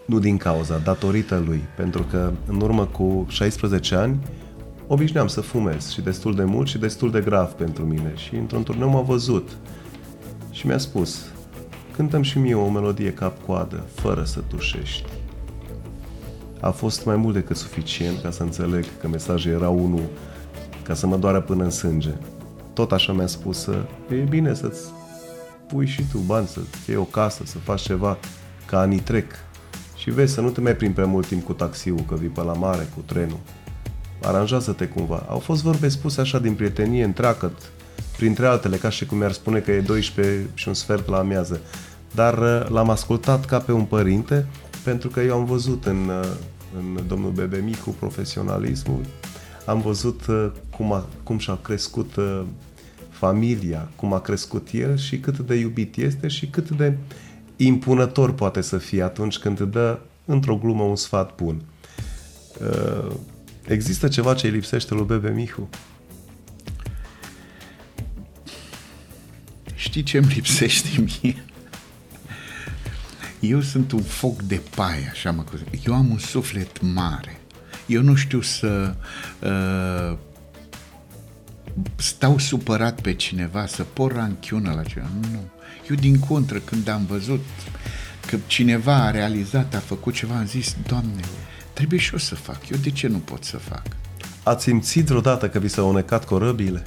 Nu din cauza, datorită lui. Pentru că în urmă cu 16 ani obișnuiam să fumez și destul de mult și destul de grav pentru mine. Și într-un turneu m-a văzut și mi-a spus cântăm și mie o melodie cap-coadă, fără să tușești. A fost mai mult decât suficient ca să înțeleg că mesajul era unul ca să mă doară până în sânge. Tot așa mi-a spus să e bine să-ți pui și tu bani, să-ți iei o casă, să faci ceva, ca anii trec. Și vezi să nu te mai prin prea mult timp cu taxiul, că vii pe la mare, cu trenul. Aranjează-te cumva. Au fost vorbe spuse așa din prietenie întreagă, printre altele, ca și cum mi-ar spune că e 12 și un sfert la amiază. Dar uh, l-am ascultat ca pe un părinte, pentru că eu am văzut în, uh, în domnul Bebe Micu profesionalismul, am văzut uh, cum, a, cum și-a crescut familia, cum a crescut el și cât de iubit este și cât de impunător poate să fie atunci când îți dă într-o glumă un sfat bun. Există ceva ce îi lipsește lui Bebe Mihu? Știi ce îmi lipsește mie? Eu sunt un foc de paie, așa mă Eu am un suflet mare. Eu nu știu să uh, stau supărat pe cineva, să por ranchiună la cineva. Nu. Eu din contră, când am văzut că cineva a realizat, a făcut ceva, am zis, Doamne, trebuie și eu să fac. Eu de ce nu pot să fac? Ați simțit vreodată că vi s-au unecat corăbile?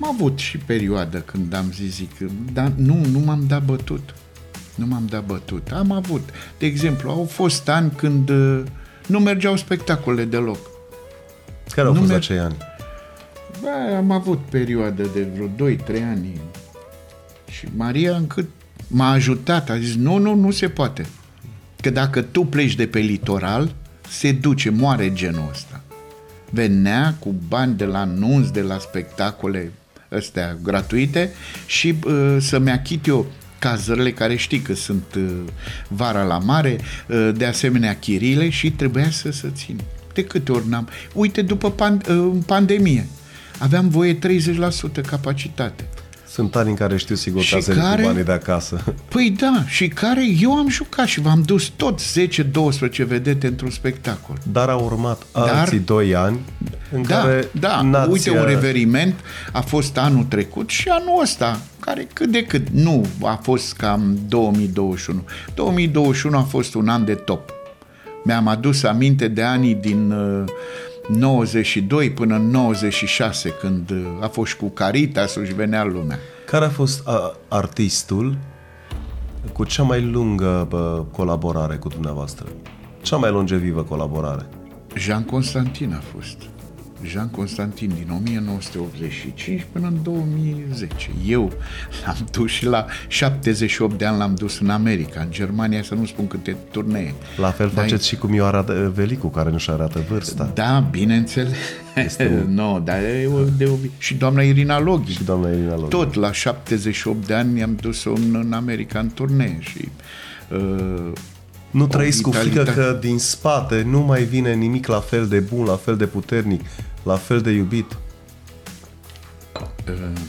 Am avut și perioadă când am zis, zic, dar nu, nu m-am dat bătut. Nu m-am dat bătut. Am avut. De exemplu, au fost ani când uh, nu mergeau spectacole deloc. Care au nu fost mer- acei ani? Ba, am avut perioadă de vreo 2-3 ani. Și Maria încât m-a ajutat, a zis, nu, nu, nu se poate. Că dacă tu pleci de pe litoral, se duce, moare genul ăsta. Venea cu bani de la nunți, de la spectacole astea gratuite și uh, să-mi achit eu cazările care știi că sunt uh, vara la mare, uh, de asemenea chirile și trebuia să se țin. De câte ori n-am... Uite, după pan- uh, pandemie, aveam voie 30% capacitate. Sunt ani în care știu sigur că care, cu banii de acasă. Păi da, și care eu am jucat și v-am dus tot 10-12 vedete într-un spectacol. Dar au urmat Dar, alții 2 ani în da, care Da, nația... uite un reveriment a fost anul trecut și anul ăsta, care cât de cât nu a fost cam 2021. 2021 a fost un an de top. Mi-am adus aminte de anii din uh, 92 până în 96, când uh, a fost și cu Caritas și venea lumea. Care a fost a, artistul cu cea mai lungă bă, colaborare cu dumneavoastră? Cea mai longevivă colaborare? Jean Constantin a fost. Jean Constantin din 1985 până în 2010. Eu l-am dus și la 78 de ani l-am dus în America, în Germania, să nu spun câte turnee. La fel Dar faceți și cu Mioara Velicu, care nu-și arată vârsta. Da, bineînțeles. Este un... no, dar e de Și doamna Irina Loghi. Și doamna Irina Loghi. Tot la 78 de ani i-am dus-o în, în America în turnee și uh, nu trăiți cu frică că din spate nu mai vine nimic la fel de bun, la fel de puternic, la fel de iubit? Uh,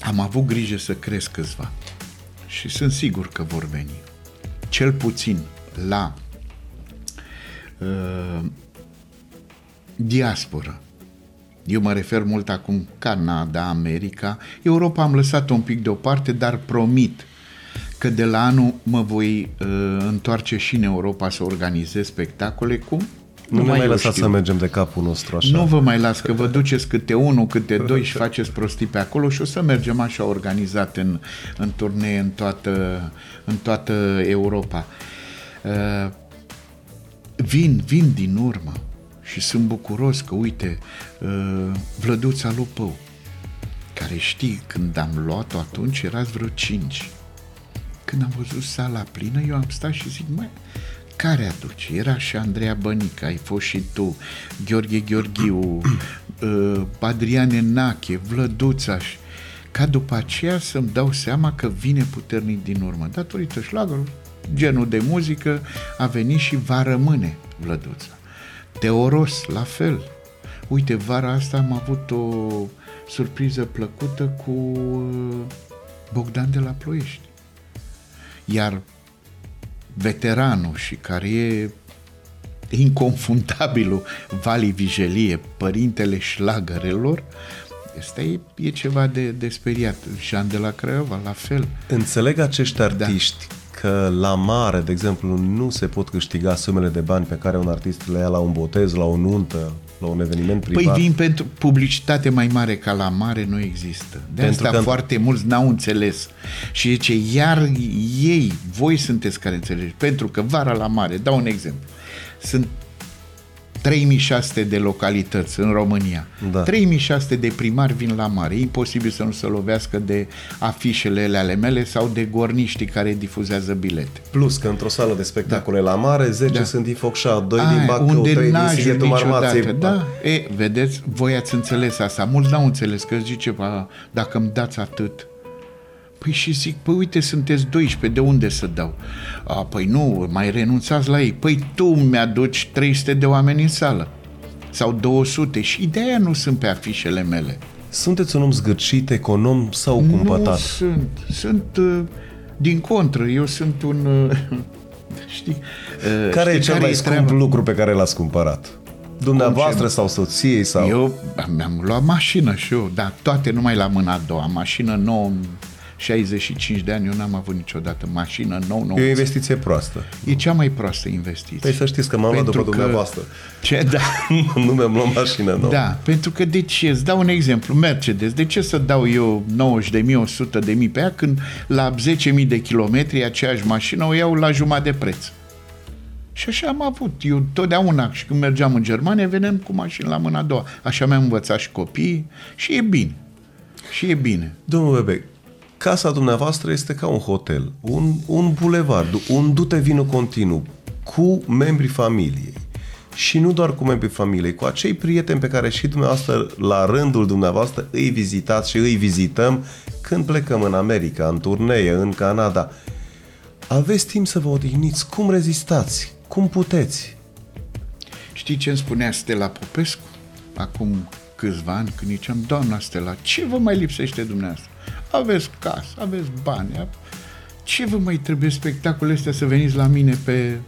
am avut grijă să cresc câțiva și sunt sigur că vor veni. Cel puțin la uh, diaspora. Eu mă refer mult acum Canada, America. Europa am lăsat-o un pic deoparte, dar promit că de la anul mă voi uh, întoarce și în Europa să organizez spectacole cum nu, nu ne mai lăsați să mergem de capul nostru așa. Nu vă mai las, că vă duceți câte unul, câte doi și faceți prostii pe acolo și o să mergem așa organizat în, în turnee în toată, în toată Europa. Uh, vin, vin din urmă și sunt bucuros că, uite, uh, Vlăduța Lupău, care știi, când am luat-o atunci erați vreo cinci. Când am văzut sala plină, eu am stat și zic, mai care aduce? Era și Andreea Bănică, ai fost și tu, Gheorghe Gheorghiu, uh, Adriane Nache, Vlăduțaș și ca după aceea să-mi dau seama că vine puternic din urmă. Datorită șlagărului, genul de muzică a venit și va rămâne Vlăduța. Teoros, la fel. Uite, vara asta am avut o surpriză plăcută cu uh, Bogdan de la Ploiești. Iar veteranul și care e inconfundabilul Vali Vigelie, părintele șlagărelor, Asta e, e ceva de, de speriat. Jean de la Craiova, la fel. Înțeleg acești artiști da. că la mare, de exemplu, nu se pot câștiga sumele de bani pe care un artist le ia la un botez, la o nuntă, la un eveniment păi privat. Păi vin pentru publicitate mai mare ca la mare nu există. De pentru asta că... foarte mulți n-au înțeles. Și zice, iar ei, voi sunteți care înțelegeți. Pentru că vara la mare, dau un exemplu, sunt 3600 de localități în România. Da. 3600 de primari vin la mare. E imposibil să nu se lovească de afișele ale mele sau de gorniștii care difuzează bilete. Plus că într-o sală de spectacole da. la mare, 10 da. sunt din Focșa, 2 Aia, din Bacău, 3 din Sighetul Marmației. Da, e, vedeți, voi ați înțeles asta. Mulți n-au înțeles că zice, dacă îmi dați atât, Păi și zic, păi uite, sunteți 12, de unde să dau? A, păi nu, mai renunțați la ei. Păi tu mi-aduci 300 de oameni în sală. Sau 200 și de aia nu sunt pe afișele mele. Sunteți un om zgârcit, econom sau cumpătat? Nu sunt. Sunt uh, din contră. Eu sunt un... Uh, știi? Uh, care știi e cel care mai scump treaba? lucru pe care l-ați cumpărat? Dumneavoastră sau soției? Sau... Eu mi-am luat mașină și eu, dar toate numai la mâna a doua. Mașină nouă 65 de ani, eu n-am avut niciodată mașină nou, nou. E o investiție proastă. E cea mai proastă investiție. Păi să știți că m-am luat după că... dumneavoastră. Ce? Da. nu mi-am luat mașină nouă. Da, pentru că de ce? Îți dau un exemplu. Mercedes. De ce să dau eu 90 de mii, 100 de mii pe ea când la 10.000 de kilometri aceeași mașină o iau la jumătate de preț? Și așa am avut. Eu totdeauna, și când mergeam în Germania, veneam cu mașini la mâna a doua. Așa mi-am învățat și copiii și e bine. Și e bine. Domnul Bebec, casa dumneavoastră este ca un hotel, un, un bulevard, un dute vinul continuu cu membrii familiei. Și nu doar cu membrii familiei, cu acei prieteni pe care și dumneavoastră, la rândul dumneavoastră, îi vizitați și îi vizităm când plecăm în America, în turnee, în Canada. Aveți timp să vă odihniți. Cum rezistați? Cum puteți? Știi ce îmi spunea Stella Popescu? Acum câțiva ani, când ziceam, doamna Stella, ce vă mai lipsește dumneavoastră? Aveți casă, aveți bani, ce vă mai trebuie spectacole astea să veniți la mine pe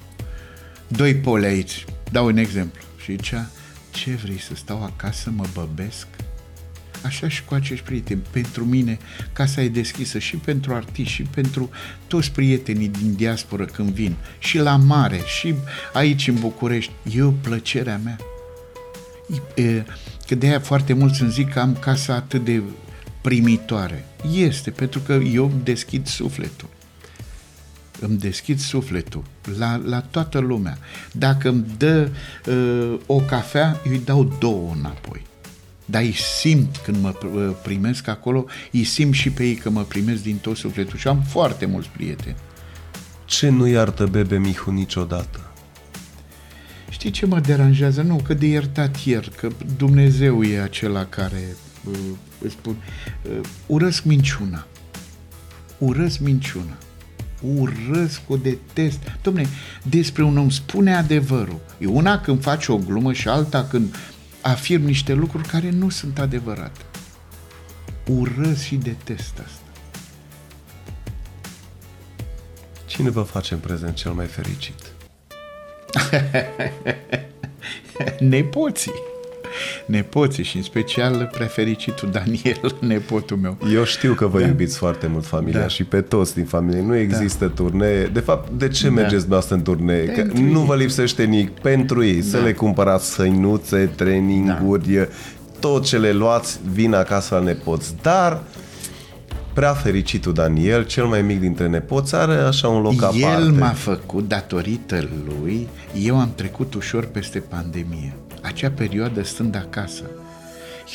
doi poli aici? Dau un exemplu. Și zicea, ce vrei să stau acasă să mă băbesc? Așa și cu acești prieteni. Pentru mine, casa e deschisă și pentru artiști, și pentru toți prietenii din diaspora când vin. Și la mare, și aici în București. E o plăcerea mea. E, că de aia foarte mulți îmi zic că am casa atât de primitoare. Este, pentru că eu îmi deschid sufletul. Îmi deschid sufletul la, la toată lumea. Dacă îmi dă uh, o cafea, eu îi dau două înapoi. Dar îi simt când mă uh, primesc acolo, îi simt și pe ei că mă primesc din tot sufletul și am foarte mulți prieteni. Ce nu iartă Bebe Mihu niciodată? Știi ce mă deranjează? Nu, că de iertat iert, că Dumnezeu e acela care uh, îți spun, uh, urăsc minciuna. Urăsc minciuna. Urăsc, o detest. Domne, despre un om spune adevărul. E una când faci o glumă și alta când afirm niște lucruri care nu sunt adevărate. Urăsc și detest asta. Cine vă face în prezent cel mai fericit? Nepoții nepoții și în special prefericitul Daniel, nepotul meu. Eu știu că vă da. iubiți foarte mult familia da. și pe toți din familie. Nu există da. turnee. De fapt, de ce da. mergeți dumneavoastră în turnee? Că nu vă lipsește nimic pentru ei. Da. Să le cumpărați săinuțe, traininguri, da. tot ce le luați, vin acasă la nepoți. Dar prea fericitul Daniel, cel mai mic dintre nepoți, are așa un loc El aparte. El m-a făcut, datorită lui, eu am trecut ușor peste pandemie acea perioadă stând acasă.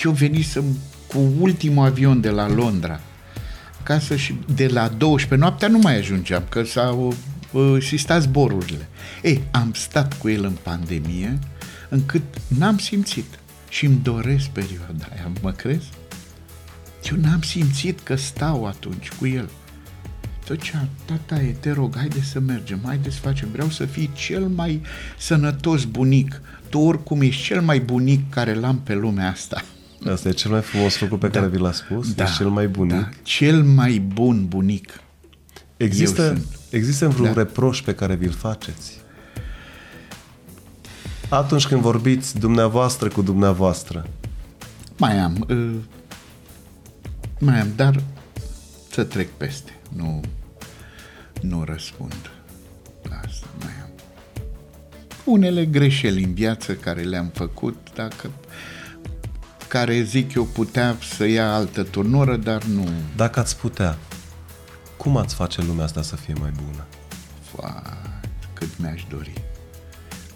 Eu venisem cu ultimul avion de la Londra acasă și de la 12 noaptea nu mai ajungeam, că s-au uh, sistat zborurile. Ei, am stat cu el în pandemie încât n-am simțit și îmi doresc perioada aia, mă crezi? Eu n-am simțit că stau atunci cu el. Tocea, tata, e, te rog, haide să mergem, haide să facem, vreau să fii cel mai sănătos bunic, tu oricum ești cel mai bunic care l-am pe lumea asta. Asta e cel mai frumos lucru pe da. care vi l-a spus? Da. E cel mai bunic? Da. Cel mai bun bunic. Există, există vreun da. reproș pe care vi-l faceți? Atunci când vorbiți dumneavoastră cu dumneavoastră. Mai am. Uh, mai am, dar să trec peste. Nu, nu răspund la asta. Mai am. Unele greșeli în viață care le-am făcut, dacă care zic eu putea să ia altă turnură, dar nu. Dacă ați putea, cum ați face lumea asta să fie mai bună? Foarte, cât mi-aș dori.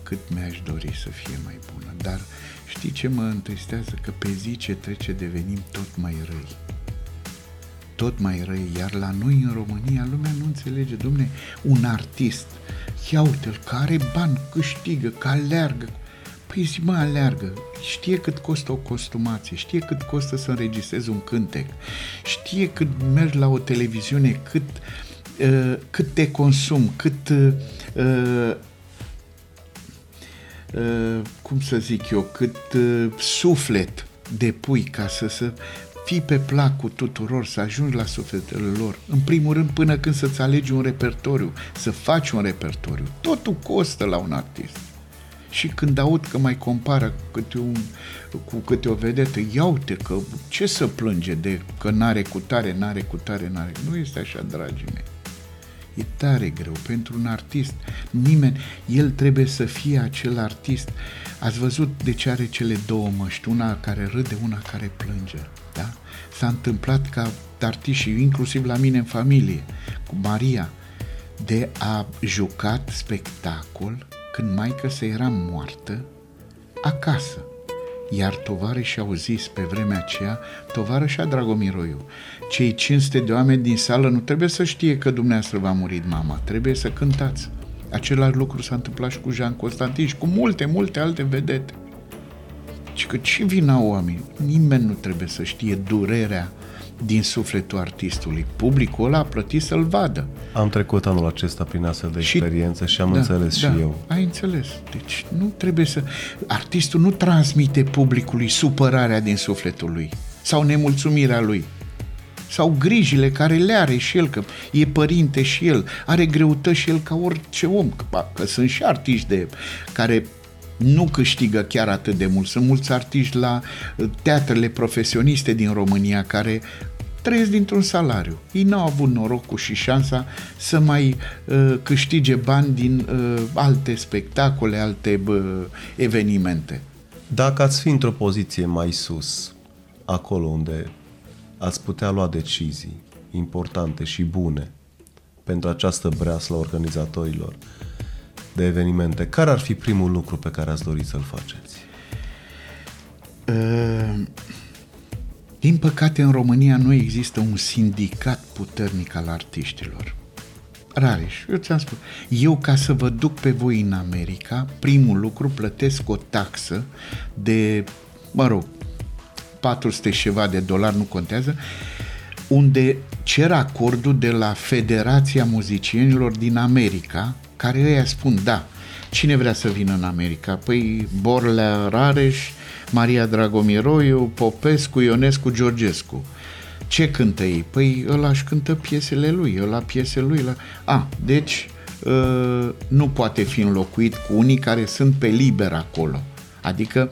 Cât mi-aș dori să fie mai bună. Dar știi ce mă întristează? Că pe zi ce trece devenim tot mai răi. Tot mai răi. Iar la noi în România lumea nu înțelege. Domne, un artist, ia uite-l, care bani câștigă, că aleargă, Păi zi, mă, aleargă, știe cât costă o costumație, știe cât costă să înregistrezi un cântec, știe cât mergi la o televiziune, cât, uh, cât te consum, cât uh, uh, cum să zic eu, cât uh, suflet depui ca să, să fii pe placul tuturor, să ajungi la sufletele lor. În primul rând, până când să-ți alegi un repertoriu, să faci un repertoriu. Totul costă la un artist și când aud că mai compară câte un, cu câte o vedetă, ia uite că ce să plânge de că n-are cu tare, n-are cu tare, n-are. Nu este așa, dragii mei. E tare greu pentru un artist. Nimeni, el trebuie să fie acel artist. Ați văzut de ce are cele două măști, una care râde, una care plânge. Da? S-a întâmplat ca artiști, inclusiv la mine în familie, cu Maria, de a jucat spectacol când maică se era moartă, acasă. Iar tovarășii au zis pe vremea aceea, tovarășa Dragomiroiu, cei 500 de oameni din sală nu trebuie să știe că dumneavoastră v-a murit mama, trebuie să cântați. Același lucru s-a întâmplat și cu Jean Constantin și cu multe, multe alte vedete. Și că ce vina oameni? Nimeni nu trebuie să știe durerea din sufletul artistului. Publicul ăla a plătit să-l vadă. Am trecut anul acesta prin astfel de și, experiență și am da, înțeles da, și eu. Ai înțeles. Deci nu trebuie să... Artistul nu transmite publicului supărarea din sufletul lui sau nemulțumirea lui sau grijile care le are și el, că e părinte și el, are greutăți și el ca orice om, că, că sunt și artiști de, care nu câștigă chiar atât de mult. Sunt mulți artiști la uh, teatrele profesioniste din România care trăiesc dintr-un salariu. Ei n-au avut norocul și șansa să mai uh, câștige bani din uh, alte spectacole, alte uh, evenimente. Dacă ați fi într-o poziție mai sus, acolo unde ați putea lua decizii importante și bune pentru această breaslă organizatorilor, de evenimente, care ar fi primul lucru pe care ați dori să-l faceți? Uh, din păcate, în România nu există un sindicat puternic al artiștilor. Rareș, eu ți-am spus. Eu, ca să vă duc pe voi în America, primul lucru plătesc o taxă de, mă rog, 400 și ceva de dolari, nu contează, unde cer acordul de la Federația Muzicienilor din America care ăia spun, da, cine vrea să vină în America? Păi Borlea Rareș, Maria Dragomiroiu, Popescu, Ionescu, Georgescu. Ce cântă ei? Păi ăla își cântă piesele lui, ăla piesele lui. La... A, deci ă, nu poate fi înlocuit cu unii care sunt pe liber acolo. Adică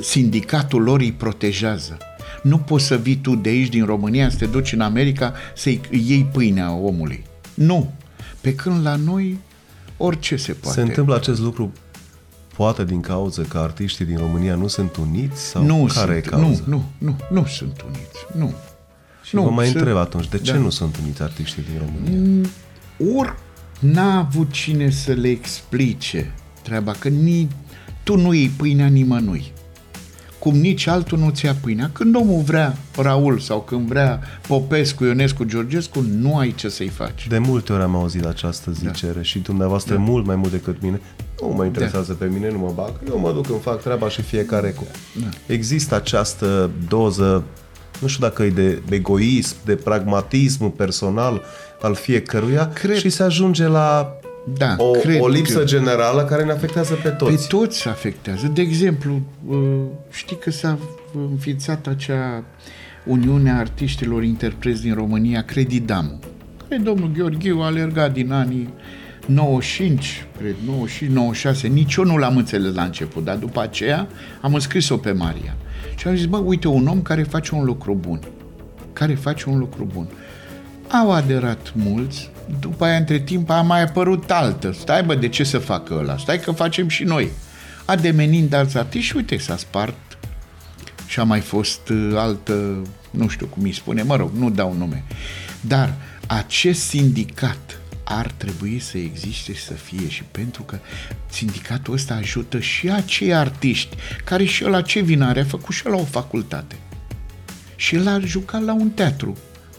sindicatul lor îi protejează. Nu poți să vii tu de aici, din România, să te duci în America să-i iei pâinea omului. Nu. Pe când la noi orice se poate. Se întâmplă acest lucru poate din cauza că artiștii din România nu sunt uniți sau nu care sunt, e cauza? Nu, nu, nu, nu sunt uniți, nu. Și nu, vă mai sunt, întreb atunci, de ce da. nu sunt uniți artiștii din România? Mm, ori n-a avut cine să le explice treaba, că ni, tu nu iei pâinea nimănui cum nici altul nu ți-a pâinea. Când omul vrea Raul sau când vrea Popescu, Ionescu, Georgescu, nu ai ce să-i faci. De multe ori am auzit această da. zicere da. și dumneavoastră da. mult mai mult decât mine. Nu mă interesează da. pe mine, nu mă bag. Eu mă duc, îmi fac treaba și fiecare cu... Da. Există această doză, nu știu dacă e de egoism, de pragmatism personal al fiecăruia Cred... și se ajunge la Da, o, cred o lipsă că- generală care ne afectează pe toți. Pe toți afectează. De exemplu, uh, știi că s-a înființat acea Uniune a Artiștilor Interpreți din România, Credidam, care domnul Gheorghiu a alergat din anii 95, cred, 95-96, nici eu nu l-am înțeles la început, dar după aceea am înscris-o pe Maria. Și am zis, bă, uite, un om care face un lucru bun. Care face un lucru bun. Au aderat mulți, după aia, între timp, a mai apărut altă. Stai, bă, de ce să facă ăla? Stai că facem și noi. Ademenind alți artiști și uite, s-a spart și a mai fost uh, altă, nu știu cum îi spune, mă rog, nu dau nume. Dar acest sindicat ar trebui să existe și să fie și pentru că sindicatul ăsta ajută și acei artiști care și ăla ce vină are, a făcut și ăla o facultate. Și el a jucat la un teatru,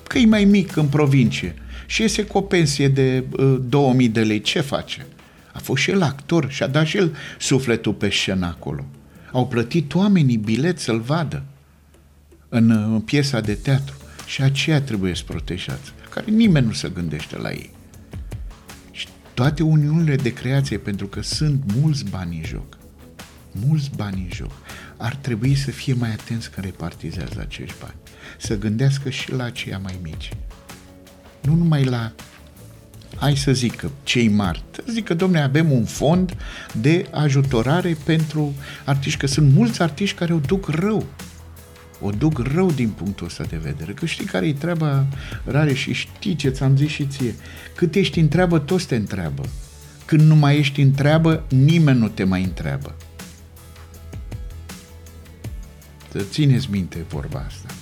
că e mai mic în provincie și iese cu o pensie de uh, 2000 de lei. Ce face? A fost și el actor și a dat și el sufletul pe scenă acolo. Au plătit oamenii bilet să-l vadă în, uh, în piesa de teatru și aceea trebuie să protejați, care nimeni nu se gândește la ei. Și toate uniunile de creație, pentru că sunt mulți bani în joc, mulți bani în joc, ar trebui să fie mai atenți când repartizează acești bani. Să gândească și la aceia mai mici. Nu numai la, hai să zică, cei mari. Să zică, domne, avem un fond de ajutorare pentru artiști, că sunt mulți artiști care o duc rău. O duc rău din punctul ăsta de vedere. Că știi care e treaba rare și știi ce ți-am zis și ție. Cât ești în treabă, toți te întreabă. Când nu mai ești în treabă, nimeni nu te mai întreabă. Să țineți minte vorba asta.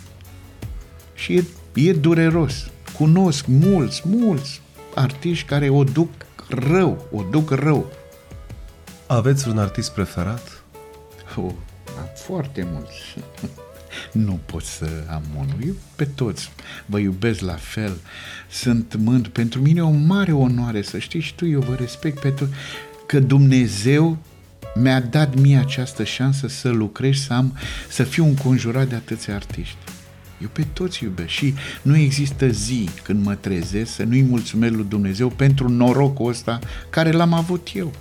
Și e, e dureros. Cunosc mulți, mulți artiști care o duc rău, o duc rău. Aveți un artist preferat? Oh, am foarte mulți. nu pot să am unul. Eu pe toți vă iubesc la fel. Sunt mândru. Pentru mine e o mare onoare să știi și tu, eu vă respect pe toți. Că Dumnezeu mi-a dat mie această șansă să lucrez, să, am, să fiu înconjurat de atâția artiști. Eu pe toți iubesc și nu există zi când mă trezesc să nu-i mulțumesc lui Dumnezeu pentru norocul ăsta care l-am avut eu.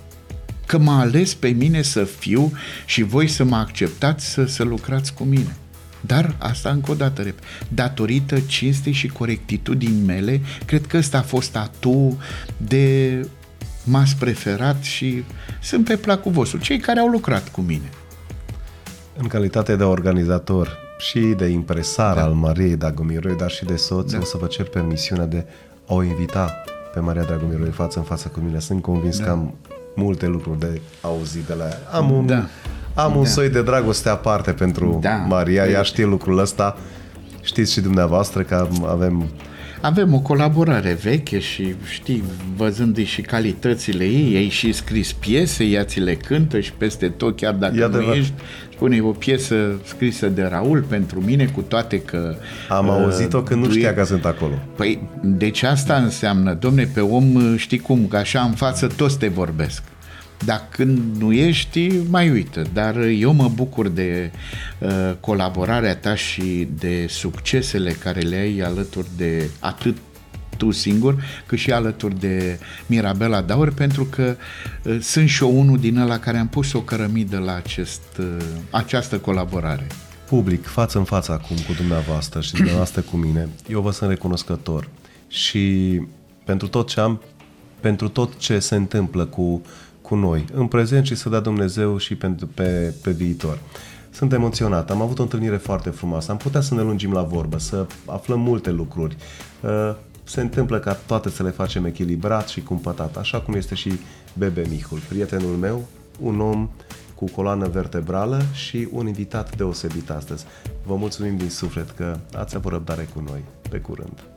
Că m-a ales pe mine să fiu și voi să mă acceptați să, să lucrați cu mine. Dar asta încă o dată, rep, datorită cinstei și corectitudinii mele, cred că ăsta a fost atu de m-ați preferat și sunt pe placul vostru, cei care au lucrat cu mine. În calitate de organizator și de impresar da. al Mariei Dagomiroi, dar și de soț, da. o să vă cer permisiunea de a o invita pe Maria Dragomiroi față în față cu mine. Sunt convins da. că am multe lucruri de auzit de la ea. Am un, da. am un da. soi de dragoste aparte pentru da. Maria, ea știe lucrul ăsta. Știți și dumneavoastră că avem avem o colaborare veche și știi, văzând și calitățile ei, ei și scris piese, ea ți le cântă și peste tot, chiar dacă Iată nu ești, spune o piesă scrisă de Raul pentru mine, cu toate că... Am uh, auzit-o când nu știa că sunt acolo. Păi, deci asta înseamnă, domne, pe om știi cum, că așa în față toți te vorbesc. Dar când nu ești, mai uită. Dar eu mă bucur de uh, colaborarea ta și de succesele care le ai alături de atât tu singur, cât și alături de Mirabela Daur, pentru că uh, sunt și eu unul din ăla care am pus o cărămidă la acest, uh, această colaborare. Public, față în față acum cu dumneavoastră și dumneavoastră cu mine, eu vă sunt recunoscător și pentru tot ce am, pentru tot ce se întâmplă cu cu noi, în prezent și să dea Dumnezeu și pe, pe, pe viitor. Sunt emoționat, am avut o întâlnire foarte frumoasă, am putea să ne lungim la vorbă, să aflăm multe lucruri. Uh, se întâmplă ca toate să le facem echilibrat și cumpătat, așa cum este și Bebe Mihul, prietenul meu, un om cu coloană vertebrală și un invitat deosebit astăzi. Vă mulțumim din suflet că ați avut răbdare cu noi. Pe curând!